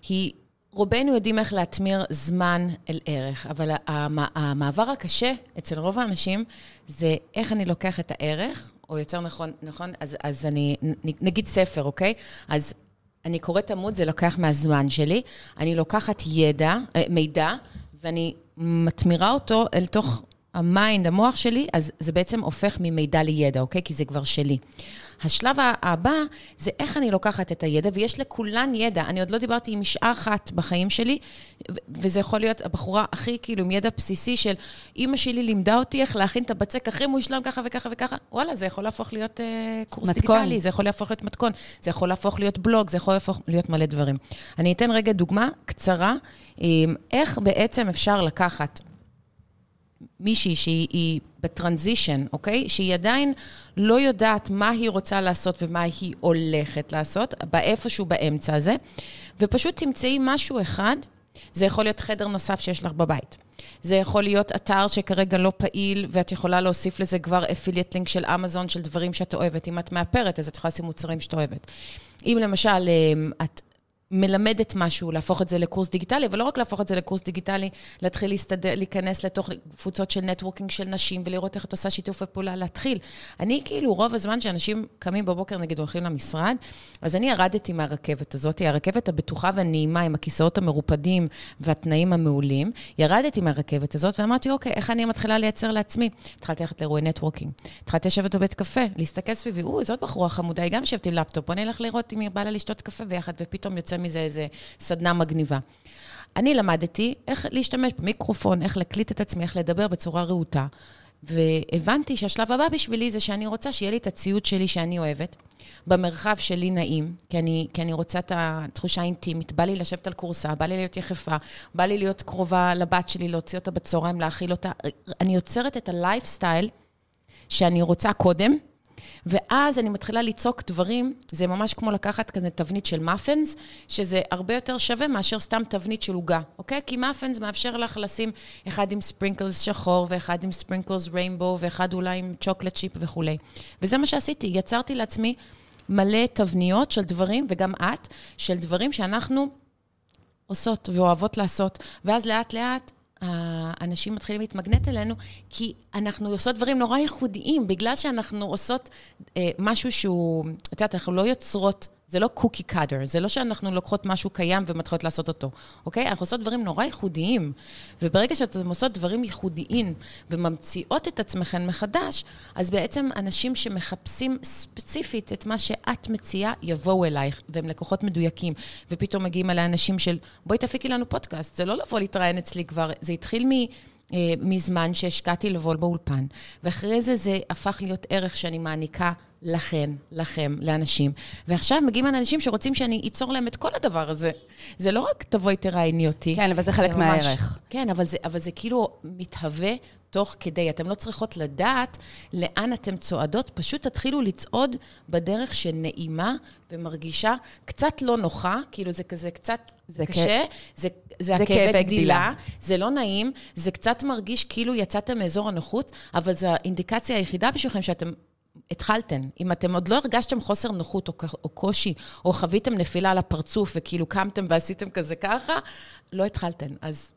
היא רובנו יודעים איך להטמיר זמן אל ערך, אבל המעבר הקשה אצל רוב האנשים זה איך אני לוקח את הערך, או יותר נכון, נכון? אז, אז אני, נגיד ספר, אוקיי? אז אני קוראת עמוד, זה לוקח מהזמן שלי, אני לוקחת ידע, אה, מידע, ואני מתמירה אותו אל תוך ה mind, המוח שלי, אז זה בעצם הופך ממידע לידע, אוקיי? כי זה כבר שלי. השלב הבא זה איך אני לוקחת את הידע, ויש לכולן ידע. אני עוד לא דיברתי עם אישה אחת בחיים שלי, וזה יכול להיות הבחורה הכי כאילו עם ידע בסיסי של אימא שלי לימדה אותי איך להכין את הבצק הכי מושלם ככה וככה וככה. וואלה, זה יכול להפוך להיות uh, קורס מתכון. דיגיטלי, זה יכול להפוך להיות מתכון, זה יכול להפוך להיות בלוג, זה יכול להפוך להיות מלא דברים. אני אתן רגע דוגמה קצרה, איך בעצם אפשר לקחת מישהי שהיא בטרנזישן, אוקיי? שהיא עדיין לא יודעת מה היא רוצה לעשות ומה היא הולכת לעשות, באיפשהו באמצע הזה, ופשוט תמצאי משהו אחד, זה יכול להיות חדר נוסף שיש לך בבית. זה יכול להיות אתר שכרגע לא פעיל, ואת יכולה להוסיף לזה כבר אפיליאט לינק של אמזון, של דברים שאת אוהבת. אם את מאפרת, אז את יכולה לשים מוצרים שאת אוהבת. אם למשל אמ, את מלמדת משהו, להפוך את זה לקורס דיגיטלי, אבל לא רק להפוך את זה לקורס דיגיטלי, להתחיל להסתדר, להיכנס לתוך קבוצות של נטוורקינג של נשים ולראות איך את עושה שיתוף הפעולה, להתחיל. אני כאילו, רוב הזמן שאנשים קמים בבוקר, נגיד, הולכים למשרד, אז אני ירדתי מהרכבת הזאת, הרכבת הבטוחה והנעימה עם הכיסאות המרופדים והתנאים המעולים, ירדתי מהרכבת הזאת ואמרתי, אוקיי, איך אני מתחילה לייצר לעצמי? התחלתי ללכת לאירועי נטוורקינג. התחלתי לשבת בבית קפה, להסתכל סביבי, מזה איזה סדנה מגניבה. אני למדתי איך להשתמש במיקרופון, איך להקליט את עצמי, איך לדבר בצורה רהוטה. והבנתי שהשלב הבא בשבילי זה שאני רוצה שיהיה לי את הציוד שלי שאני אוהבת, במרחב שלי נעים, כי אני, כי אני רוצה את התחושה האינטימית, בא לי לשבת על כורסה, בא לי להיות יחפה, בא לי להיות קרובה לבת שלי, להוציא אותה בצהריים, להאכיל אותה. אני יוצרת את הלייפסטייל שאני רוצה קודם, ואז אני מתחילה ליצוק דברים, זה ממש כמו לקחת כזה תבנית של muffins, שזה הרבה יותר שווה מאשר סתם תבנית של עוגה, אוקיי? כי muffins מאפשר לך לשים אחד עם sprinkles שחור, ואחד עם sprinkles rainbow, ואחד אולי עם chocolate chip וכולי. וזה מה שעשיתי, יצרתי לעצמי מלא תבניות של דברים, וגם את, של דברים שאנחנו עושות ואוהבות לעשות, ואז לאט-לאט האנשים מתחילים להתמגנט אלינו, כי אנחנו עושות דברים נורא ייחודיים, בגלל שאנחנו עושות אה, משהו שהוא, את יודעת, אנחנו לא יוצרות זה לא קוקי קאדר, זה לא שאנחנו לוקחות משהו קיים ומתחילות לעשות אותו, אוקיי? אנחנו עושות דברים נורא ייחודיים, וברגע שאתן עושות דברים ייחודיים וממציאות את עצמכם מחדש, אז בעצם אנשים שמחפשים ספציפית את מה שאת מציעה, יבואו אלייך, והם לקוחות מדויקים, ופתאום מגיעים אליי אנשים של, בואי תפיקי לנו פודקאסט, זה לא לבוא להתראיין אצלי כבר, זה התחיל מ... אה, מזמן שהשקעתי לבוא באולפן. ואחרי זה זה הפך להיות ערך שאני מעניקה לכן, לכם, לאנשים. ועכשיו מגיעים אנשים שרוצים שאני אצור להם את כל הדבר הזה. זה לא רק תבואי תראייני אותי. כן, אבל זה חלק ממש- מהערך. כן, אבל זה, אבל זה כאילו מתהווה תוך כדי. אתן לא צריכות לדעת לאן אתן צועדות, פשוט תתחילו לצעוד בדרך שנעימה ומרגישה קצת לא נוחה, כאילו זה כזה קצת זה זה כ- קשה, זה, זה, זה הכאבי כאבי גדילה, גדילה. זה לא נעים, זה קצת מרגיש כאילו יצאתם מאזור הנוחות, אבל זו האינדיקציה היחידה בשבילכם שאתם התחלתם. אם אתם עוד לא הרגשתם חוסר נוחות או, או קושי, או חוויתם נפילה על הפרצוף וכאילו קמתם ועשיתם כזה ככה, לא התחלתם. אז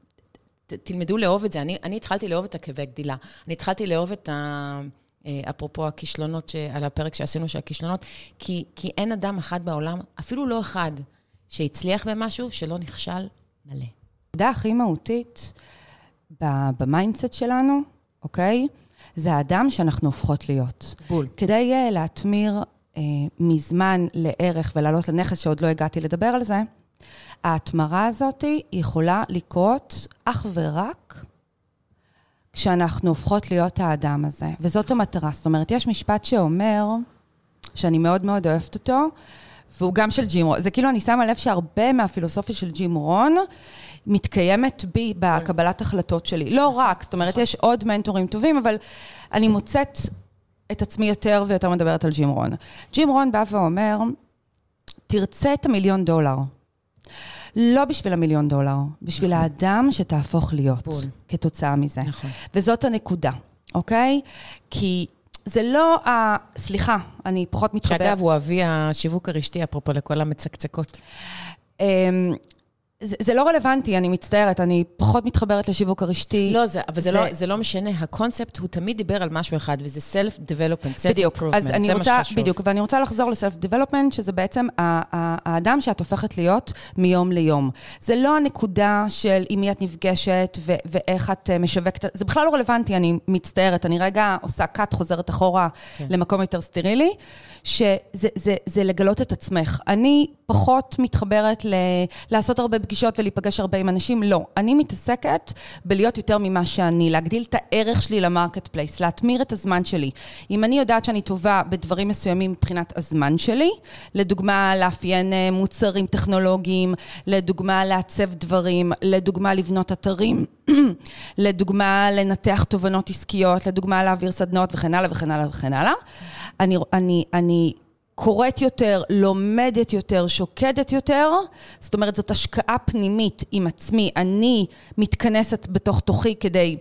ת, תלמדו לאהוב את זה. אני, אני התחלתי לאהוב את הכאבי גדילה. אני התחלתי לאהוב את ה... אה, אפרופו הכישלונות, על הפרק שעשינו של הכישלונות, כי, כי אין אדם אחד בעולם, אפילו לא אחד, שהצליח במשהו שלא נכשל מלא. הנקודה הכי מהותית ב mindset שלנו, אוקיי? זה האדם שאנחנו הופכות להיות. בול. כדי uh, להתמיר uh, מזמן לערך ולעלות לנכס, שעוד לא הגעתי לדבר על זה, ההתמרה הזאת יכולה לקרות אך ורק כשאנחנו הופכות להיות האדם הזה. וזאת המטרה. זאת אומרת, יש משפט שאומר, שאני מאוד מאוד אוהבת אותו, והוא גם של ג'ים רון. זה כאילו, אני שמה לב שהרבה מהפילוסופיה של ג'ים רון מתקיימת בי בקבלת החלטות שלי. לא רק, זאת אומרת, יש עוד מנטורים טובים, אבל אני מוצאת את עצמי יותר ויותר מדברת על ג'ים רון. ג'ים רון בא ואומר, תרצה את המיליון דולר. לא בשביל המיליון דולר, בשביל האדם שתהפוך להיות בול. כתוצאה מזה. נכון. וזאת הנקודה, אוקיי? כי זה לא ה... סליחה, אני פחות מתחברת. שאגב, הוא אבי השיווק הרשתי, אפרופו לכל המצקצקות. זה, זה לא רלוונטי, אני מצטערת, אני פחות מתחברת לשיווק הרשתי. לא, זה, אבל זה, זה- לא, זה לא משנה. הקונספט, הוא תמיד דיבר על משהו אחד, וזה self-development, self-improvement. זה רוצה, מה שחשוב. בדיוק, ואני רוצה לחזור ל development, שזה בעצם האדם שאת הופכת להיות מיום ליום. זה לא הנקודה של עם מי את נפגשת ו- ואיך את אה, משווקת, זה בכלל לא רלוונטי, אני מצטערת, אני רגע עושה cut, חוזרת אחורה כן. למקום יותר סטרילי, שזה זה, זה לגלות את עצמך. אני פחות מתחברת ל- לעשות הרבה פגישות ולהיפגש הרבה עם אנשים, לא. אני מתעסקת בלהיות יותר ממה שאני, להגדיל את הערך שלי ל marketplace, להתמיר את הזמן שלי. אם אני יודעת שאני טובה בדברים מסוימים מבחינת הזמן שלי, לדוגמה, לאפיין אה, מוצרים טכנולוגיים, לדוגמה, לעצב דברים, לדוגמה, לבנות אתרים, לדוגמה, לנתח תובנות עסקיות, לדוגמה, להעביר סדנאות וכן הלאה וכן הלאה וכן הלאה. אני, אני, אני קוראת יותר, לומדת יותר, שוקדת יותר, זאת אומרת, זאת השקעה פנימית עם עצמי. אני מתכנסת בתוך תוכי כדי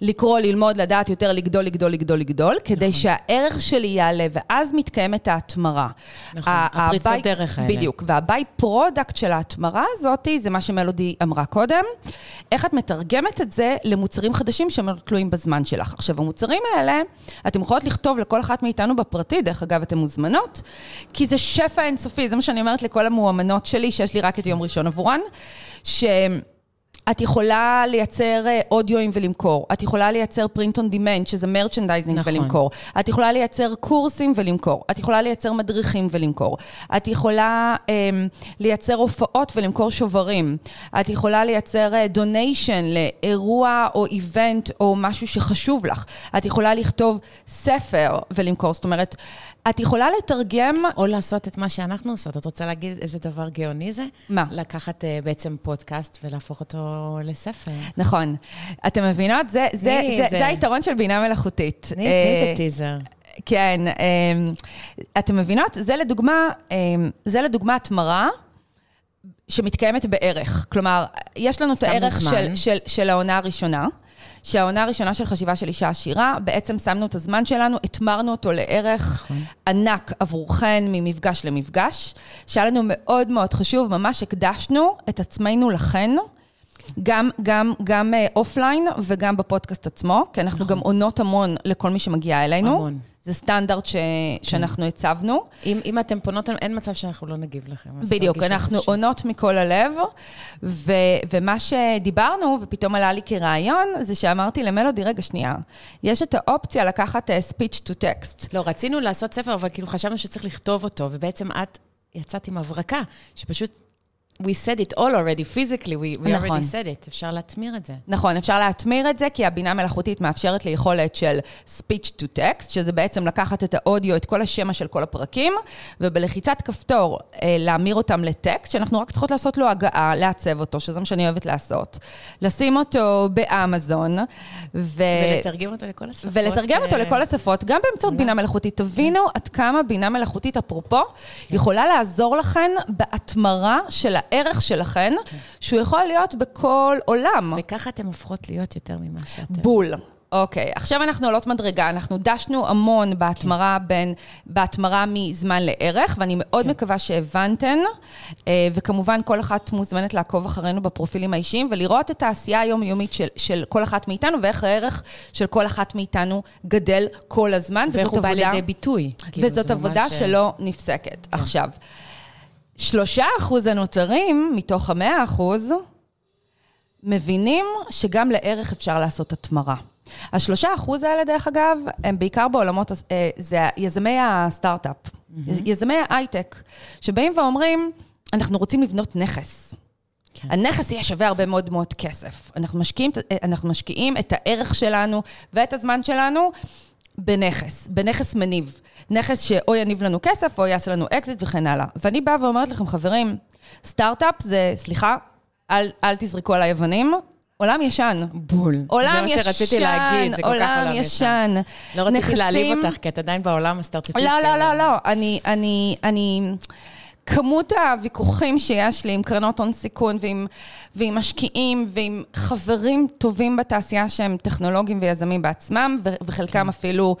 לקרוא, ללמוד, לדעת יותר, לגדול, לגדול, לגדול, לגדול, כדי שהערך שלי יעלה, ואז מתקיימת ההתמרה. נכון, ה- הפריצות ה-by- דרך האלה. בדיוק, וה-by product של ההתמרה הזאת, זה מה שמלודי אמרה קודם, איך את מתרגמת את זה למוצרים חדשים שהם לא תלויים בזמן שלך. עכשיו, המוצרים האלה, אתם יכולות לכתוב לכל אחת מאיתנו בפרטי, דרך אגב, אתן מוזמנות, כי זה שפע אינסופי, זה מה שאני אומרת לכל המואמנות שלי, שיש לי רק את יום ראשון עבורן, ש... את יכולה לייצר אה, אודיואים ולמכור, את יכולה לייצר print on demand, שזה merchandising נכון. ולמכור, את יכולה לייצר קורסים ולמכור, את יכולה לייצר מדריכים ולמכור, את יכולה אה, לייצר הופעות ולמכור שוברים, את יכולה לייצר donation לאירוע או event או משהו שחשוב לך, את יכולה לכתוב ספר ולמכור, זאת אומרת, את יכולה לתרגם... או לעשות את מה שאנחנו עושות. את רוצה להגיד איזה דבר גאוני זה? מה? לקחת אה, בעצם פודקאסט ולהפוך אותו לספר. נכון. אתם מבינות? זה, זה, תני, זה, זה- זה היתרון של בינה מלאכותית. תני תני אה, איזה טיזר. כן, אמ, אתם מבינות? זה לדוגמה, אמ, זה לדוגמה התמרה שמתקיימת בערך. כלומר, יש לנו את הערך. של, של, של העונה הראשונה. שהעונה הראשונה של חשיבה של אישה עשירה, בעצם שמנו את הזמן שלנו, התמרנו אותו לערך נכון. ענק עבורכן ממפגש למפגש, שהיה לנו מאוד מאוד חשוב, ממש הקדשנו את עצמנו לכן. גם, גם, גם אה, offline וגם בפודקאסט עצמו, כי אנחנו נכון. גם עונות המון לכל מי שמגיע אלינו. המון. זה סטנדרט ש... שאנחנו הצבנו. אם, אם אתם פונות, אין מצב שאנחנו לא נגיב לכם. בדיוק, אנחנו חופשי. עונות מכל הלב, ו... ומה שדיברנו, ופתאום עלה לי כרעיון, זה שאמרתי למלודי, רגע, שנייה, יש את האופציה לקחת אה, speech to text. לא, רצינו לעשות ספר, אבל כאילו חשבנו שצריך לכתוב אותו, ובעצם את יצאת עם הברקה, שפשוט we said it all already, physically, we, we נכון. already said it. אפשר להטמיר את זה. נכון, אפשר להטמיר את זה, כי הבינה מלאכותית מאפשרת לי יכולת של speech to text, שזה בעצם לקחת את האודיו, את כל השמע של כל הפרקים, ובלחיצת כפתור אה, להמיר אותם לטקסט, שאנחנו רק צריכות לעשות לו הגעה, לעצב אותו, שזה מה שאני אוהבת לעשות. לשים אותו באמזון, ו... ולתרגם אותו לכל השפות. ולתרגם אותו אה, לכל השפות, גם באמצעות בינה מלאכותית. תבינו עד כמה בינה מלאכותית, אפרופו, יכולה לעזור לכן בהתמרה של הערך שלכן, שהוא יכול להיות בכל עולם. וככה אתן הופכות להיות יותר ממה שאתן. בול. אוקיי, עכשיו אנחנו עולות מדרגה, אנחנו דשנו המון בהתמרה בין, בהתמרה מזמן לערך, ואני מאוד כן. מקווה שהבנתן, אה, וכמובן כל אחת מוזמנת לעקוב אחרינו בפרופילים האישיים, ולראות את העשייה היומיומית של, של כל אחת מאיתנו, ואיך הערך של כל אחת מאיתנו גדל כל הזמן, ואיך הוא בא עבודה, לידי ביטוי. כאילו, וזאת עבודה ממש, אה, שלא נפסקת. עכשיו, שלושה אחוז הנותרים מתוך המאה אחוז, מבינים שגם לערך אפשר לעשות התמרה. השלושה אחוז האלה, דרך אגב, הם בעיקר בעולמות, אה, זה יזמי הסטארט-אפ, יזמי ההייטק, שבאים ואומרים, אנחנו רוצים לבנות נכס. כן. הנכס יהיה שווה הרבה מאוד מאוד כסף. אנחנו משקיעים, אנחנו משקיעים את הערך שלנו ואת הזמן שלנו בנכס, בנכס מניב. נכס שאו יניב לנו כסף או יעשה לנו אקזיט וכן הלאה. ואני באה ואומרת לכם, חברים, סטארט-אפ זה, סליחה, אל, אל תזרקו עליי אבנים, עולם ישן. בול. עולם זה מה שרציתי להגיד, זה כל כך עולם עולם ישן. לא רציתי נכסים- להעליב אותך, כי את עדיין בעולם הסטארט-אפיסטי. לא, לא, לא, לא. אני, אני, אני... כמות הוויכוחים שיש לי עם קרנות הון סיכון ועם, ועם משקיעים ועם חברים טובים בתעשייה שהם טכנולוגים ויזמים בעצמם, ו- וחלקם כן. אפילו...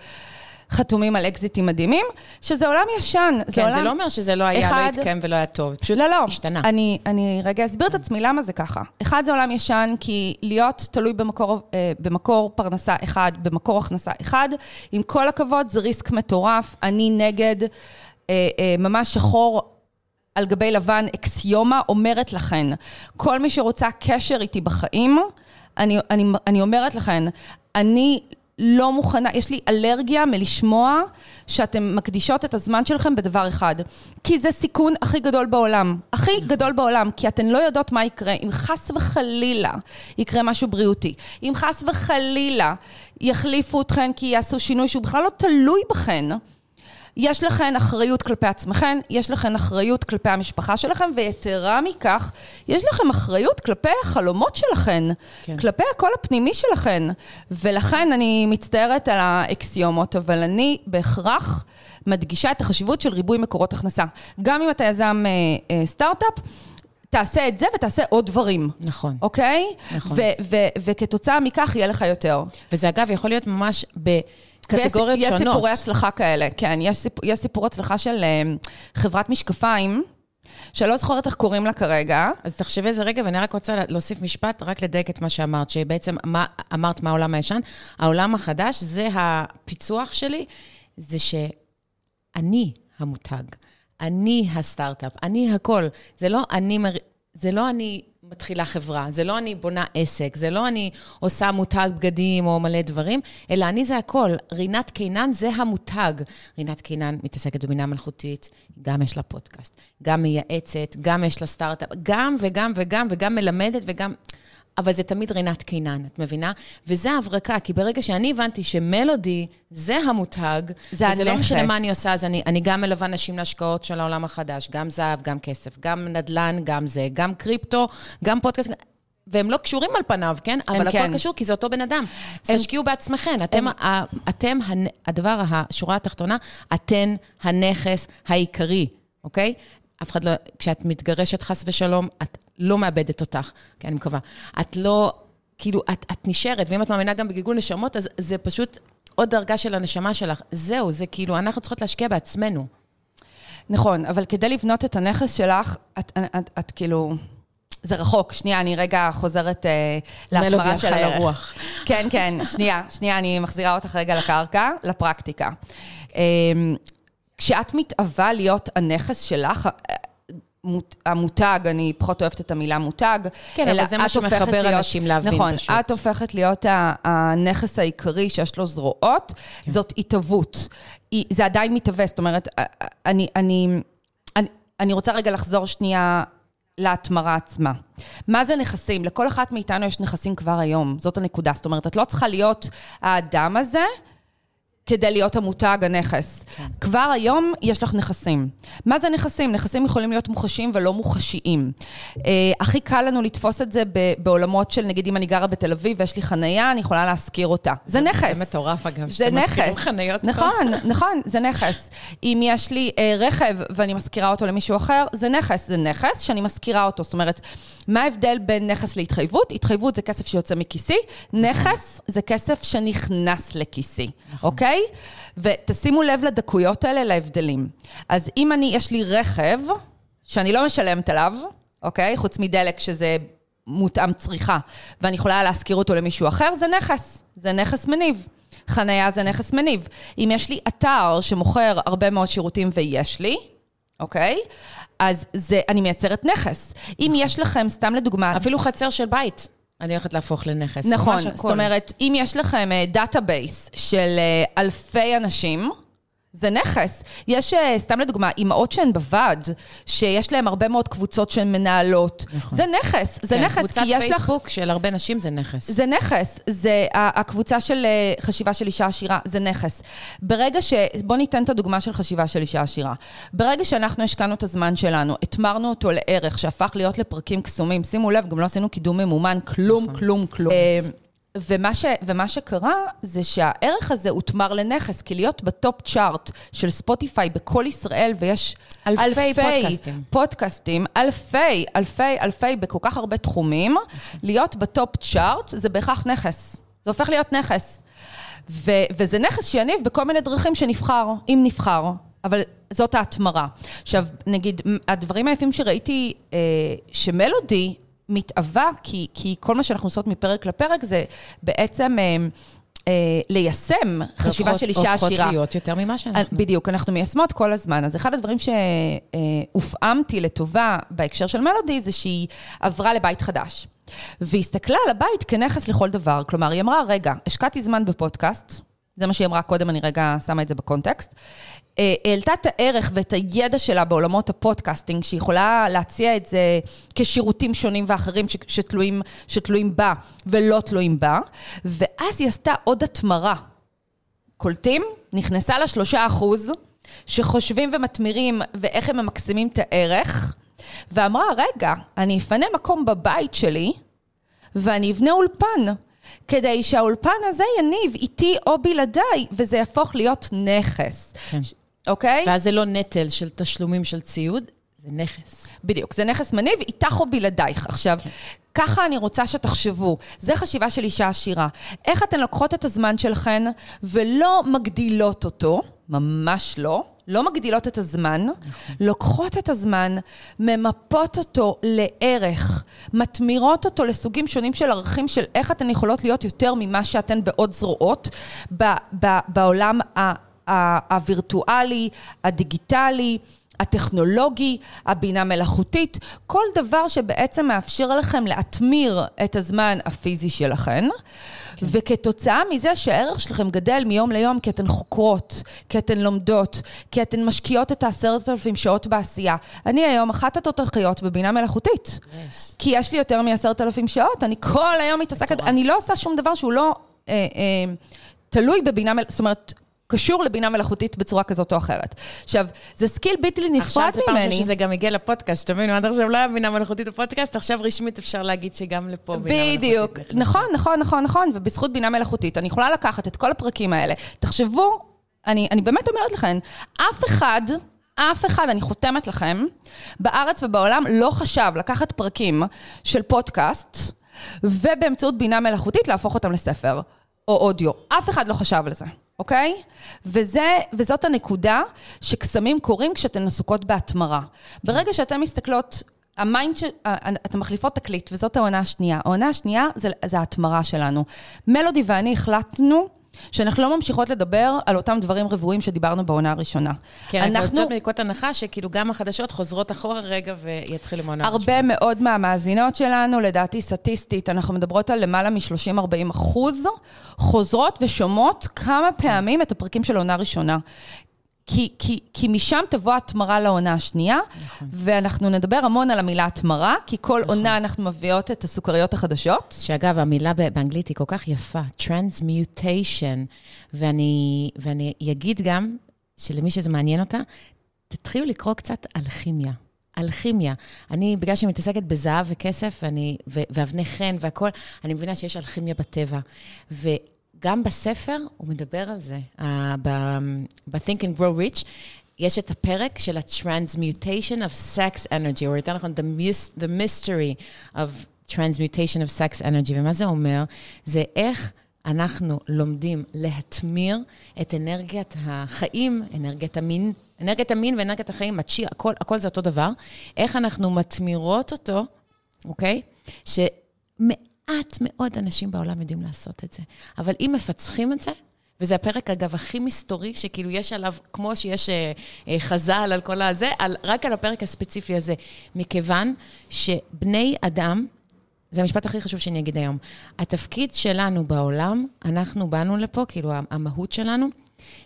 חתומים על אקזיטים מדהימים, שזה עולם ישן. כן, עולם... זה לא אומר שזה לא היה, לא אחד- התקיים ולא היה טוב. פשוט לא, לא. השתנה. אני, אני רגע אסביר את עצמי למה זה ככה. אחד, זה עולם ישן, כי להיות תלוי במקור, אה, במקור פרנסה אחד, במקור הכנסה אחד, עם כל הכבוד, זה ריסק מטורף. אני נגד, אה, אה, ממש שחור על גבי לבן, אקסיומה, אומרת לכן, כל מי שרוצה קשר איתי בחיים, אני, אני, אני אומרת לכן, אני לא מוכנה, יש לי אלרגיה מלשמוע שאתן מקדישות את הזמן שלכם בדבר אחד. כי זה סיכון הכי גדול בעולם. הכי גדול בעולם, כי אתן לא יודעות מה יקרה. אם חס וחלילה יקרה משהו בריאותי, אם חס וחלילה יחליפו אתכן כי יעשו שינוי שהוא בכלל לא תלוי בכן, יש לכן אחריות כלפי עצמכן, יש לכן אחריות כלפי המשפחה שלכם, ויתרה מכך, יש לכם אחריות כלפי החלומות שלכן, כן. כלפי הקול הפנימי שלכן. ולכן אני מצטערת על האקסיומות, אבל אני בהכרח מדגישה את החשיבות של ריבוי מקורות הכנסה. גם אם אתה יזם אה, אה, סטארט-אפ, תעשה את זה ותעשה עוד דברים. נכון. אוקיי? נכון. וכתוצאה מכך יהיה לך יותר. וזה אגב יכול להיות ממש בקטגוריות ויש, שונות. יש סיפורי הצלחה כאלה, כן. יש, סיפ, יש סיפור הצלחה של uh, חברת משקפיים, שלא זוכרת איך קוראים לה כרגע. אז תחשבי איזה רגע, ואני רק רוצה להוסיף משפט, רק לדייק את מה שאמרת, שבעצם מה, אמרת מה העולם הישן. העולם החדש, זה הפיצוח שלי, זה שאני המותג, אני הסטארט-אפ, אני הכל. זה לא אני, מר... זה לא אני מתחילה חברה, זה לא אני בונה עסק, זה לא אני עושה מותג בגדים או מלא דברים, אלא אני זה הכל. רינת קינן זה המותג. רינת קינן מתעסקת בבינה מלאכותית, גם יש לה פודקאסט, גם מייעצת, גם יש לה סטארט-אפ, גם וגם וגם וגם מלמדת וגם... אבל זה תמיד רינת קינן, את מבינה? וזה ההברקה, כי ברגע שאני הבנתי שמלודי זה המותג, זה וזה לא הנכס. משנה מה אני עושה, אז אני, אני גם מלווה נשים להשקעות של העולם החדש, גם זהב, גם כסף, גם נדל"ן, גם זה, גם קריפטו, גם פודקאסט. והם לא קשורים על פניו, כן? אבל כן. הכל קשור, כי זה אותו בן אדם. אז הם- תשקיעו בעצמכם. אתם, ה- אתם, הנ- הדבר, השורה התחתונה, אתן הנכס העיקרי, אוקיי? אף אחד לא, כשאת מתגרשת חס ושלום, את לא מאבדת אותך, כן, אני מקווה. את לא, כאילו, את, את נשארת, ואם את מאמינה גם בגלגול נשמות, אז זה פשוט עוד דרגה של הנשמה שלך. זהו, זה כאילו, אנחנו צריכות להשקיע בעצמנו. נכון, אבל כדי לבנות את הנכס שלך, את, את, את, את כאילו... זה רחוק. שנייה, אני רגע חוזרת אה, מלודי להתמרה של הערך. לרוח. כן, כן, שנייה, שנייה, אני מחזירה אותך רגע לקרקע, לפרקטיקה. אה, כשאת מתאווה להיות הנכס שלך, מות- המותג, אני פחות אוהבת את המילה מותג. כן, אבל זה מה שמחבר להיות- אנשים להבין נכון, פשוט. את הופכת להיות הנכס העיקרי שיש לו זרועות, כן. זאת התהוות. זה עדיין מתהווה, זאת אומרת, אני, אני, אני, אני רוצה רגע לחזור שנייה להתמרה עצמה. מה זה נכסים? לכל אחת מאיתנו יש נכסים כבר היום, זאת הנקודה. זאת אומרת, את לא צריכה להיות האדם הזה כדי להיות המותג, הנכס. כן. כבר היום יש לך נכסים. מה זה נכסים? נכסים יכולים להיות מוחשיים ולא מוחשיים. אה, הכי קל לנו לתפוס את זה בעולמות של, נגיד, אם אני גרה בתל אביב ויש לי חנייה, אני יכולה להשכיר אותה. זה, זה נכס. זה מטורף, אגב, שאתם מזכירים חניות. נכון, נכון, זה נכס. אם יש לי אה, רכב ואני משכירה אותו למישהו אחר, זה נכס. זה נכס שאני משכירה אותו. זאת אומרת, מה ההבדל בין נכס להתחייבות? התחייבות זה כסף שיוצא מכיסי, נכס זה כסף שנכנס לכיסי, נכון. אוקיי? ותשימו לב לדקויות האלה, להבדלים. אז אם אני, יש לי רכב, שאני לא משלמת עליו, אוקיי? חוץ מדלק, שזה מותאם צריכה, ואני יכולה להשכיר אותו למישהו אחר, זה נכס. זה נכס מניב. חניה זה נכס מניב. אם יש לי אתר שמוכר הרבה מאוד שירותים ויש לי, אוקיי? אז זה, אני מייצרת נכס. אם יש לכם, סתם לדוגמה... אפילו חצר של בית. אני הולכת להפוך לנכס. נכון, זאת אומרת, אם יש לכם database אה, של אה, אלפי אנשים, זה נכס. יש, אה, סתם לדוגמה, אימהות שהן בוועד, שיש להן הרבה מאוד קבוצות שהן מנהלות. נכון. זה נכס, זה כן, נכס. קבוצת פייסבוק לך... של הרבה נשים זה נכס. זה נכס. זה הקבוצה של אה, חשיבה של אישה עשירה, זה נכס. ברגע ש... בואו ניתן את הדוגמה של חשיבה של אישה עשירה. ברגע שאנחנו השקענו את הזמן שלנו, התמרנו אותו לערך שהפך להיות לפרקים קסומים, שימו לב, גם לא עשינו קידום ממומן, כלום, נכון. כלום, כלום. ומה, ש, ומה שקרה זה שהערך הזה הותמר לנכס, כי להיות ב top chart של ספוטיפיי בכל ישראל, ויש אלפי, אלפי פודקאסטים. פודקאסטים, אלפי, אלפי, אלפי, בכל כך הרבה תחומים, להיות בטופ צ'ארט זה בהכרח נכס. זה הופך להיות נכס. ו, וזה נכס שיניב בכל מיני דרכים שנבחר, אם נבחר. אבל זאת ההתמרה. עכשיו, נגיד, הדברים היפים שראיתי, אה, שמלודי מתאווה, כי, כי כל מה שאנחנו עושות מפרק לפרק זה בעצם... אה, אה, ליישם חשיבה של אישה עשירה. הופכות להיות יותר ממה שאנחנו. בדיוק, אנחנו מיישמות כל הזמן. אז אחד הדברים שהופעמתי לטובה בהקשר של מלודי, זה שהיא עברה לבית חדש. והיא הסתכלה על הבית כנכס לכל דבר. כלומר, היא אמרה, רגע, השקעתי זמן בפודקאסט, זה מה שהיא אמרה קודם, אני רגע שמה את זה בקונטקסט. אה, העלתה את הערך ואת הידע שלה בעולמות הפודקאסטינג, שהיא יכולה להציע את זה כשירותים שונים ואחרים שתלויים, שתלויים בה ולא תלויים בה, ואז היא עשתה עוד התמרה. קולטים? נכנסה לשלושה אחוז, שחושבים ומתמירים ואיך הם ממקסמים את הערך, ואמרה, רגע, אני אפנה מקום בבית שלי, ואני אבנה אולפן. כדי שהאולפן הזה יניב איתי או בלעדיי, וזה יהפוך להיות נכס. כן. אוקיי? ואז זה לא נטל של תשלומים של ציוד, זה נכס. בדיוק, זה נכס מניב, איתך או בלעדייך. עכשיו, כן. ככה אני רוצה שתחשבו, זה חשיבה של אישה עשירה. איך אתן לוקחות את הזמן שלכן ולא מגדילות אותו, ממש לא, לא מגדילות את הזמן. לוקחות את הזמן, ממפות אותו לערך, מתמירות אותו לסוגים שונים של ערכים של איך אתן יכולות להיות יותר ממה שאתן בעוד זרועות בעולם הווירטואלי, הדיגיטלי. הטכנולוגי, הבינה מלאכותית, כל דבר שבעצם מאפשר לכם להתמיר את הזמן הפיזי שלכם. כן. וכתוצאה מזה שהערך שלכם גדל מיום ליום כי אתן חוקרות, כי אתן לומדות, כי אתן משקיעות את העשרת אלפים שעות בעשייה. אני היום אחת התותחיות בבינה מלאכותית. Yes. כי יש לי יותר מעשרת אלפים שעות, אני כל היום מתעסקת, אני לא עושה שום דבר שהוא לא... אה, אה, תלוי בבינה מלאכותית, זאת אומרת, קשור לבינה מלאכותית בצורה כזאת או אחרת. עכשיו, זה סקיל בלתי נפרד ממני. עכשיו זה פעם שזה גם הגיע לפודקאסט, שתבינו, עד עכשיו לא היה בינה מלאכותית בפודקאסט, עכשיו רשמית אפשר להגיד שגם לפה בינה מלאכותית. בדיוק, נכון, נכון, נכון, נכון, ובזכות בינה מלאכותית, אני יכולה לקחת את כל הפרקים האלה. תחשבו, אני, אני באמת אומרת לכם, אף אחד... אף אחד, אני חותמת לכם, בארץ ובעולם לא חשב לקחת פרקים של פודקאסט ובאמצעות בינה מלאכותית להפוך אותם לספר או אודיו. אף אחד לא חשב על זה. אוקיי? וזה, וזאת הנקודה שקסמים קורים כשאתן עסוקות בהתמרה. ברגע שאתן מסתכלות, ה mind, ש... אתן מחליפות תקליט, וזאת העונה השנייה. העונה השנייה זה, זה ההתמרה שלנו. מלודי ואני החלטנו שאנחנו לא ממשיכות לדבר על אותם דברים רבועים שדיברנו בעונה הראשונה. כן, אנחנו יוצאות מנקודת הנחה שכאילו גם החדשות חוזרות אחורה רגע ויתחילו מעונה הראשונה. הרבה ראשונה. מאוד מהמאזינות שלנו, לדעתי סטטיסטית, אנחנו מדברות על למעלה מ-30-40 אחוז, חוזרות ושומעות כמה פעמים את הפרקים של עונה ראשונה. כי, כי, כי משם תבוא התמרה לעונה השנייה, נכון. ואנחנו נדבר המון על המילה התמרה, כי כל נכון. עונה אנחנו מביאות את הסוכריות החדשות. שאגב, המילה באנגלית היא כל כך יפה, Transmutation, ואני, ואני אגיד גם, שלמי שזה מעניין אותה, תתחילו לקרוא קצת על כימיה. על כימיה. אני, בגלל שאני מתעסקת בזהב וכסף ואני, ו, ואבני חן והכול, אני מבינה שיש על כימיה בטבע. וגם בספר הוא מדבר על זה, uh, ב-Think and Grow Rich. יש את הפרק של ה-Transmutation of Sex Energy, או יותר נכון, the, Mystery of Transmutation of Sex Energy. ומה זה אומר? זה איך אנחנו לומדים להתמיר את אנרגיית החיים, אנרגיית המין, אנרגיית המין ואנרגיית החיים, הצ'י, הכל, הכל זה אותו דבר. איך אנחנו מתמירות אותו, אוקיי? שמעט מאוד אנשים בעולם יודעים לעשות את זה. אבל אם מפצחים את זה, וזה הפרק, אגב, הכי מסתורי, שכאילו יש עליו, כמו שיש אה, אה, חז"ל על כל הזה, על, רק על הפרק הספציפי הזה. מכיוון שבני אדם, זה המשפט הכי חשוב שאני אגיד היום. התפקיד שלנו בעולם, אנחנו באנו לפה, כאילו המהות שלנו,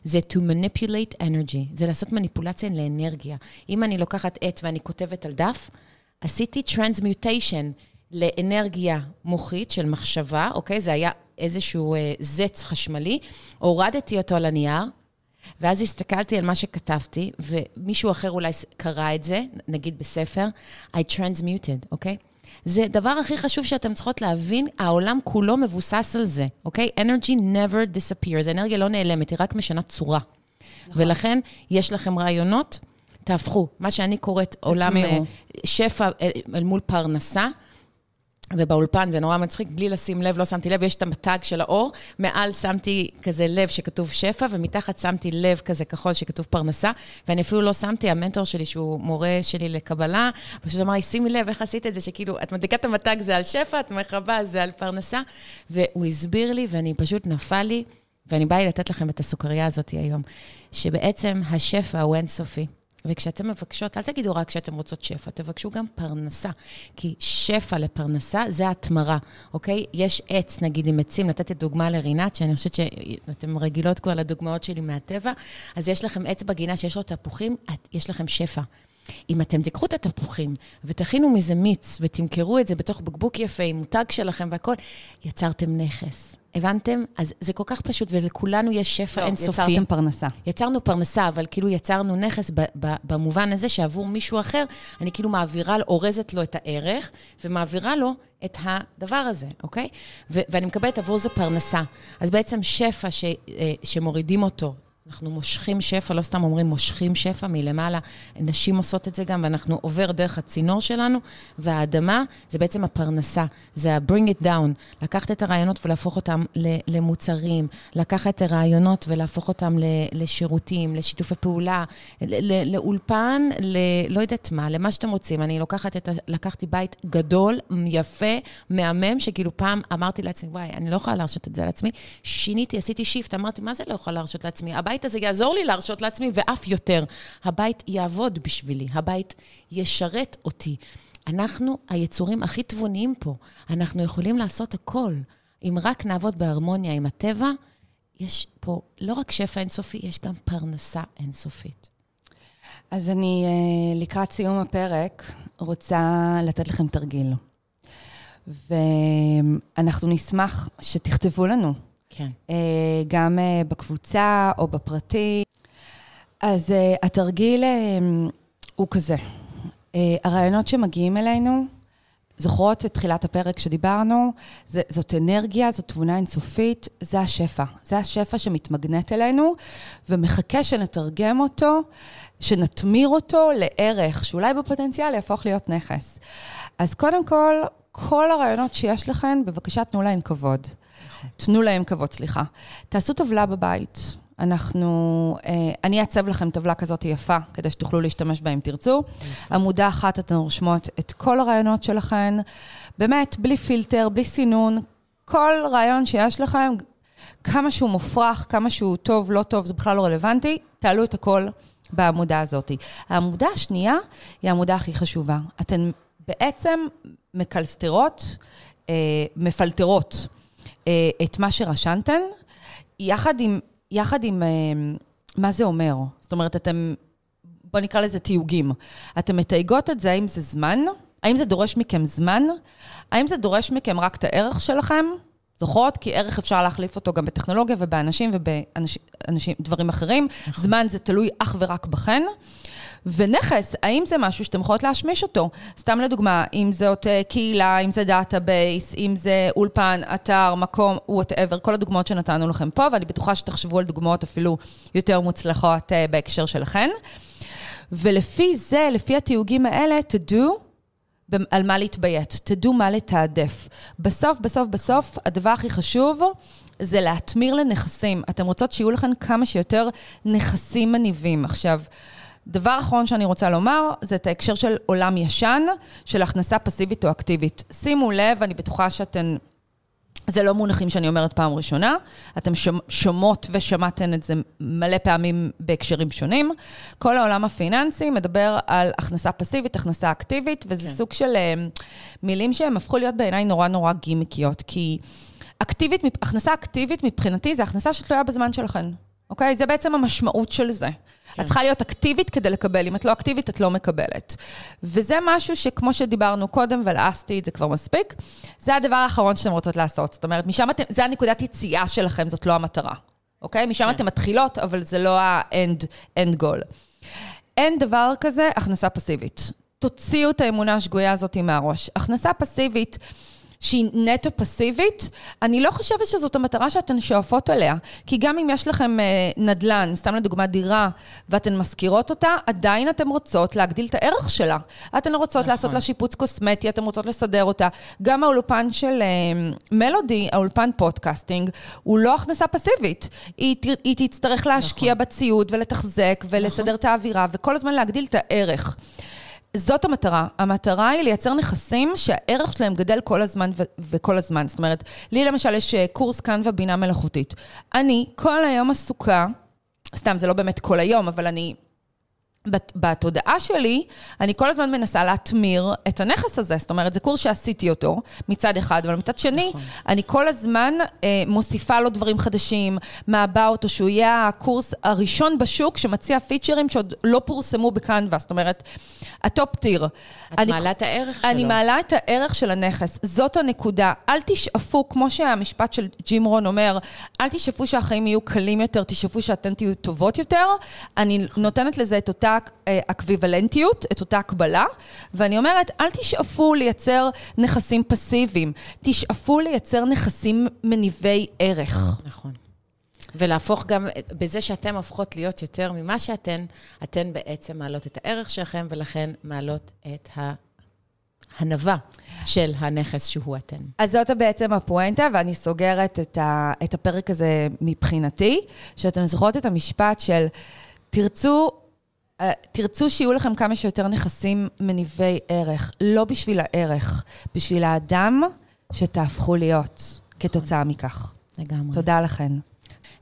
זה to manipulate energy, זה לעשות מניפולציה לאנרגיה. אם אני לוקחת עט ואני כותבת על דף, עשיתי transmutation לאנרגיה מוחית של מחשבה, אוקיי? זה היה איזשהו אה, זץ חשמלי, הורדתי אותו על הנייר, ואז הסתכלתי על מה שכתבתי, ומישהו אחר אולי קרא את זה, נגיד בספר, I transmuted, אוקיי? זה הדבר הכי חשוב שאתם צריכות להבין, העולם כולו מבוסס על זה, אוקיי? Energy never disappears, אנרגיה לא נעלמת, היא רק משנה צורה. נכון. ולכן, יש לכם רעיונות, תהפכו. מה שאני קוראת עולם אה, שפע אה, אל מול פרנסה. ובאולפן זה נורא מצחיק, בלי לשים לב, לא שמתי לב, יש את המתג של האור, מעל שמתי כזה לב שכתוב שפע, ומתחת שמתי לב כזה כחול שכתוב פרנסה, ואני אפילו לא שמתי, המנטור שלי, שהוא מורה שלי לקבלה, פשוט אמר לי, שימי לב, איך עשית את זה, שכאילו, את מדליקה את המתג זה על שפע, את מכבה זה על פרנסה, והוא הסביר לי, ואני פשוט נפל לי, ואני באה לי לתת לכם את הסוכריה הזאת היום, שבעצם השפע הוא אינסופי. וכשאתם מבקשות, אל תגידו רק שאתם רוצות שפע, תבקשו גם פרנסה. כי שפע לפרנסה זה התמרה, אוקיי? יש עץ, נגיד עם עצים, נתתי דוגמה לרינת, שאני חושבת שאתם רגילות כבר לדוגמאות שלי מהטבע, אז יש לכם עץ בגינה שיש לו תפוחים, יש לכם שפע. אם אתם תיקחו את התפוחים ותכינו מזה מיץ ותמכרו את זה בתוך בקבוק יפה עם מותג שלכם והכול, יצרתם נכס. הבנתם? אז זה כל כך פשוט, ולכולנו יש שפע לא, אינסופי. לא, יצרתם פרנסה. יצרנו פרנסה, אבל כאילו יצרנו נכס ב- ב- במובן הזה שעבור מישהו אחר, אני כאילו מעבירה, אורזת לו את הערך, ומעבירה לו את הדבר הזה, אוקיי? ו- ואני מקבלת עבור זה פרנסה. אז בעצם שפע ש- אה, שמורידים אותו אנחנו מושכים שפע, לא סתם אומרים מושכים שפע מלמעלה, נשים עושות את זה גם, ואנחנו עובר דרך הצינור שלנו, והאדמה זה בעצם הפרנסה, זה ה-bring it down, לקחת את הרעיונות ולהפוך אותם למוצרים, לקחת את הרעיונות ולהפוך אותם לשירותים, לשיתופי פעולה, לאולפן, לא יודעת מה, למה שאתם רוצים. אני לוקחת את, לקחתי בית גדול, יפה, מהמם, שכאילו פעם אמרתי לעצמי, וואי, אני לא יכולה להרשות את זה לעצמי. שיניתי, עשיתי שיפט, אמרתי, מה זה לא יכולה להרשות לעצמי? הבית הזה יעזור לי להרשות לעצמי, ואף יותר. הבית יעבוד בשבילי, הבית ישרת אותי. אנחנו היצורים הכי תבוניים פה. אנחנו יכולים לעשות הכל. אם רק נעבוד בהרמוניה עם הטבע, יש פה לא רק שפע אינסופי, יש גם פרנסה אינסופית. אז אני אה, לקראת סיום הפרק רוצה לתת לכם תרגיל. ואנחנו נשמח שתכתבו לנו כן. אה, גם אה, בקבוצה או בפרטי. אז אה, התרגיל הוא כזה, הרעיונות שמגיעים אלינו, זוכרות את תחילת הפרק שדיברנו, זאת אנרגיה, זאת תבונה אינסופית, זה השפע. זה השפע שמתמגנט אלינו, ומחכה שנתרגם אותו, שנתמיר אותו לערך, שאולי בפוטנציאל יהפוך להיות נכס. אז קודם כל, כל הרעיונות שיש לכם, בבקשה תנו להן כבוד. תנו להם כבוד, סליחה. תעשו טבלה בבית. אנחנו, אה, אני אעצב לכם טבלה כזאת יפה, כדי שתוכלו להשתמש בה אם תרצו. עמודה אחת אתן רושמות את כל הרעיונות שלכם, באמת, בלי פילטר, בלי סינון, כל רעיון שיש לכם, כמה שהוא מופרך, כמה שהוא טוב, לא טוב, זה בכלל לא רלוונטי, תעלו את הכל בעמודה הזאת. העמודה השנייה היא העמודה הכי חשובה. אתן בעצם מקלסטרות, אה, מפלטרות. אה, את מה שרשמתן, יחד עם, יחד עם, אה, מה זה אומר? זאת אומרת, אתם, בוא נקרא לזה תיוגים. אתם מתייגות את זה, האם זה זמן? האם זה דורש מכם זמן? האם זה דורש מכם רק את הערך שלכם? זוכרות? כי ערך אפשר להחליף אותו גם בטכנולוגיה ובאנשים ובדברים אחרים. נכון. זמן זה תלוי אך ורק בכן. ונכס, האם זה משהו שאתם יכולות להשמיש אותו? סתם לדוגמה, אם זאת קהילה, אם זה database, אם זה אולפן, אתר, מקום, whatever, כל הדוגמאות שנתנו לכם פה, ואני בטוחה שתחשבו על דוגמאות אפילו יותר מוצלחות אה, בהקשר שלכן. ולפי זה, לפי התיוגים האלה, תדעו על מה להתביית, תדעו מה לתעדף. בסוף, בסוף, בסוף, הדבר הכי חשוב זה להתמיר לנכסים. אתם רוצות שיהיו לכם כמה שיותר נכסים מניבים. עכשיו, דבר אחרון שאני רוצה לומר, זה את ההקשר של עולם ישן, של הכנסה פסיבית או אקטיבית. שימו לב, אני בטוחה שאתן... זה לא מונחים שאני אומרת פעם ראשונה, אתם שומעות ושמעתן את זה מלא פעמים בהקשרים שונים. כל העולם הפיננסי מדבר על הכנסה פסיבית, הכנסה אקטיבית, וזה כן. סוג של אה, מילים שהם הפכו להיות בעיניי נורא נורא גימיקיות, כי אקטיבית, הכנסה אקטיבית מבחינתי זה הכנסה שתלויה בזמן שלכם. אוקיי? זה בעצם המשמעות של זה. כן. את צריכה להיות אקטיבית כדי לקבל. אם את לא אקטיבית, את לא מקבלת. וזה משהו שכמו שדיברנו קודם, ולעסתי את זה כבר מספיק, זה הדבר האחרון שאתם רוצות לעשות. זאת אומרת, משם אתם, זה הנקודת יציאה שלכם, זאת לא המטרה. אוקיי? משם כן. אתם מתחילות, אבל זה לא ה-end end goal. אין דבר כזה הכנסה פסיבית. תוציאו את האמונה השגויה הזאת מהראש. הכנסה פסיבית... שהיא נטו פסיבית, אני לא חושבת שזאת המטרה שאתן שואפות עליה. כי גם אם יש לכם אה, נדל"ן, סתם לדוגמה דירה, ואתן משכירות אותה, עדיין אתן רוצות להגדיל את הערך שלה. אתן רוצות נכון. לעשות לה שיפוץ קוסמטי, אתן רוצות לסדר אותה. גם האולפן של אה, מלודי, האולפן podcasting, הוא לא הכנסה פסיבית. היא, היא תצטרך להשקיע נכון. בציוד ולתחזק ולסדר נכון. את האווירה, וכל הזמן להגדיל את הערך. זאת המטרה. המטרה היא לייצר נכסים שהערך שלהם גדל כל הזמן ו- וכל הזמן. זאת אומרת, לי למשל יש אה, קורס קאנבה בינה מלאכותית. אני כל היום עסוקה, סתם, זה לא באמת כל היום, אבל אני בתודעה שלי, אני כל הזמן מנסה להתמיר את הנכס הזה. זאת אומרת, זה קורס שעשיתי אותו מצד אחד, אבל מצד שני, נכון. אני כל הזמן אה, מוסיפה לו דברים חדשים, מעבה אותו, שהוא יהיה הקורס הראשון בשוק שמציע פיצ'רים שעוד לא פורסמו בקנווה. זאת אומרת, ה top tier. את אני, מעלה את הערך שלו. אני מעלה את הערך של הנכס. זאת הנקודה. אל תשאפו, כמו שהמשפט של ג'ים רון אומר, אל תשאפו שהחיים יהיו קלים יותר, תשאפו שאתן תהיו טובות יותר. אני. נותנת לזה את אותה... אה, אקוויוולנטיות, את אותה הקבלה, ואני אומרת, אל תשאפו לייצר נכסים פסיביים, תשאפו לייצר נכסים מניבי ערך. נכון. ולהפוך גם, בזה שאתן הופכות להיות יותר ממה שאתן, אתן בעצם מעלות את הערך שלכם, ולכן מעלות את ה... הנבה של הנכס שהוא אתן. אז זאת בעצם הפואנטה, ואני סוגרת את, ה, את הפרק הזה מבחינתי, שאתן זוכרות את המשפט של תרצו אה, תרצו שיהיו לכם כמה שיותר נכסים מניבי ערך, לא בשביל הערך, בשביל האדם שתהפכו להיות כתוצאה מכך. לגמרי. תודה לכן.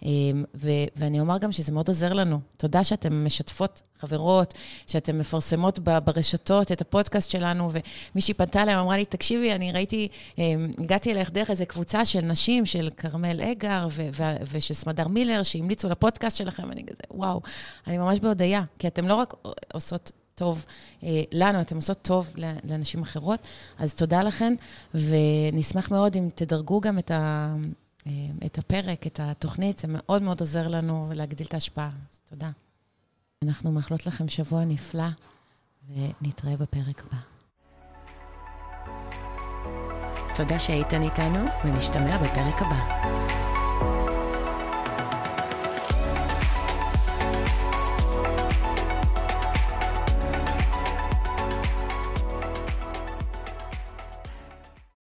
אמ, ו- ואני אומר גם שזה מאוד עוזר לנו. תודה שאתן משתפות חברות, שאתן מפרסמות ברשתות את הפודקאסט שלנו, ומישהי פנתה אליי, אמרה לי, תקשיבי, אני ראיתי, אמ, הגעתי אלייך דרך איזו קבוצה של נשים, של כרמל אגר ו- ו- ושל סמדר מילר, שהמליצו לפודקאסט שלכם, ואני כזה, וואו, אני ממש בהודיה, כי אתן לא רק עושות טוב אה, לנו, אתן עושות טוב לאנשים אחרות, אז תודה לכן, ונשמח מאוד אם תדרגו גם את ה... אה, את הפרק, את התוכנית, זה מאוד מאוד עוזר לנו להגדיל את ההשפעה. אז תודה. אנחנו מאחלות לכם שבוע נפלא, ונתראה בפרק הבא. תודה שהייתן איתנו, ונשתמע בפרק הבא.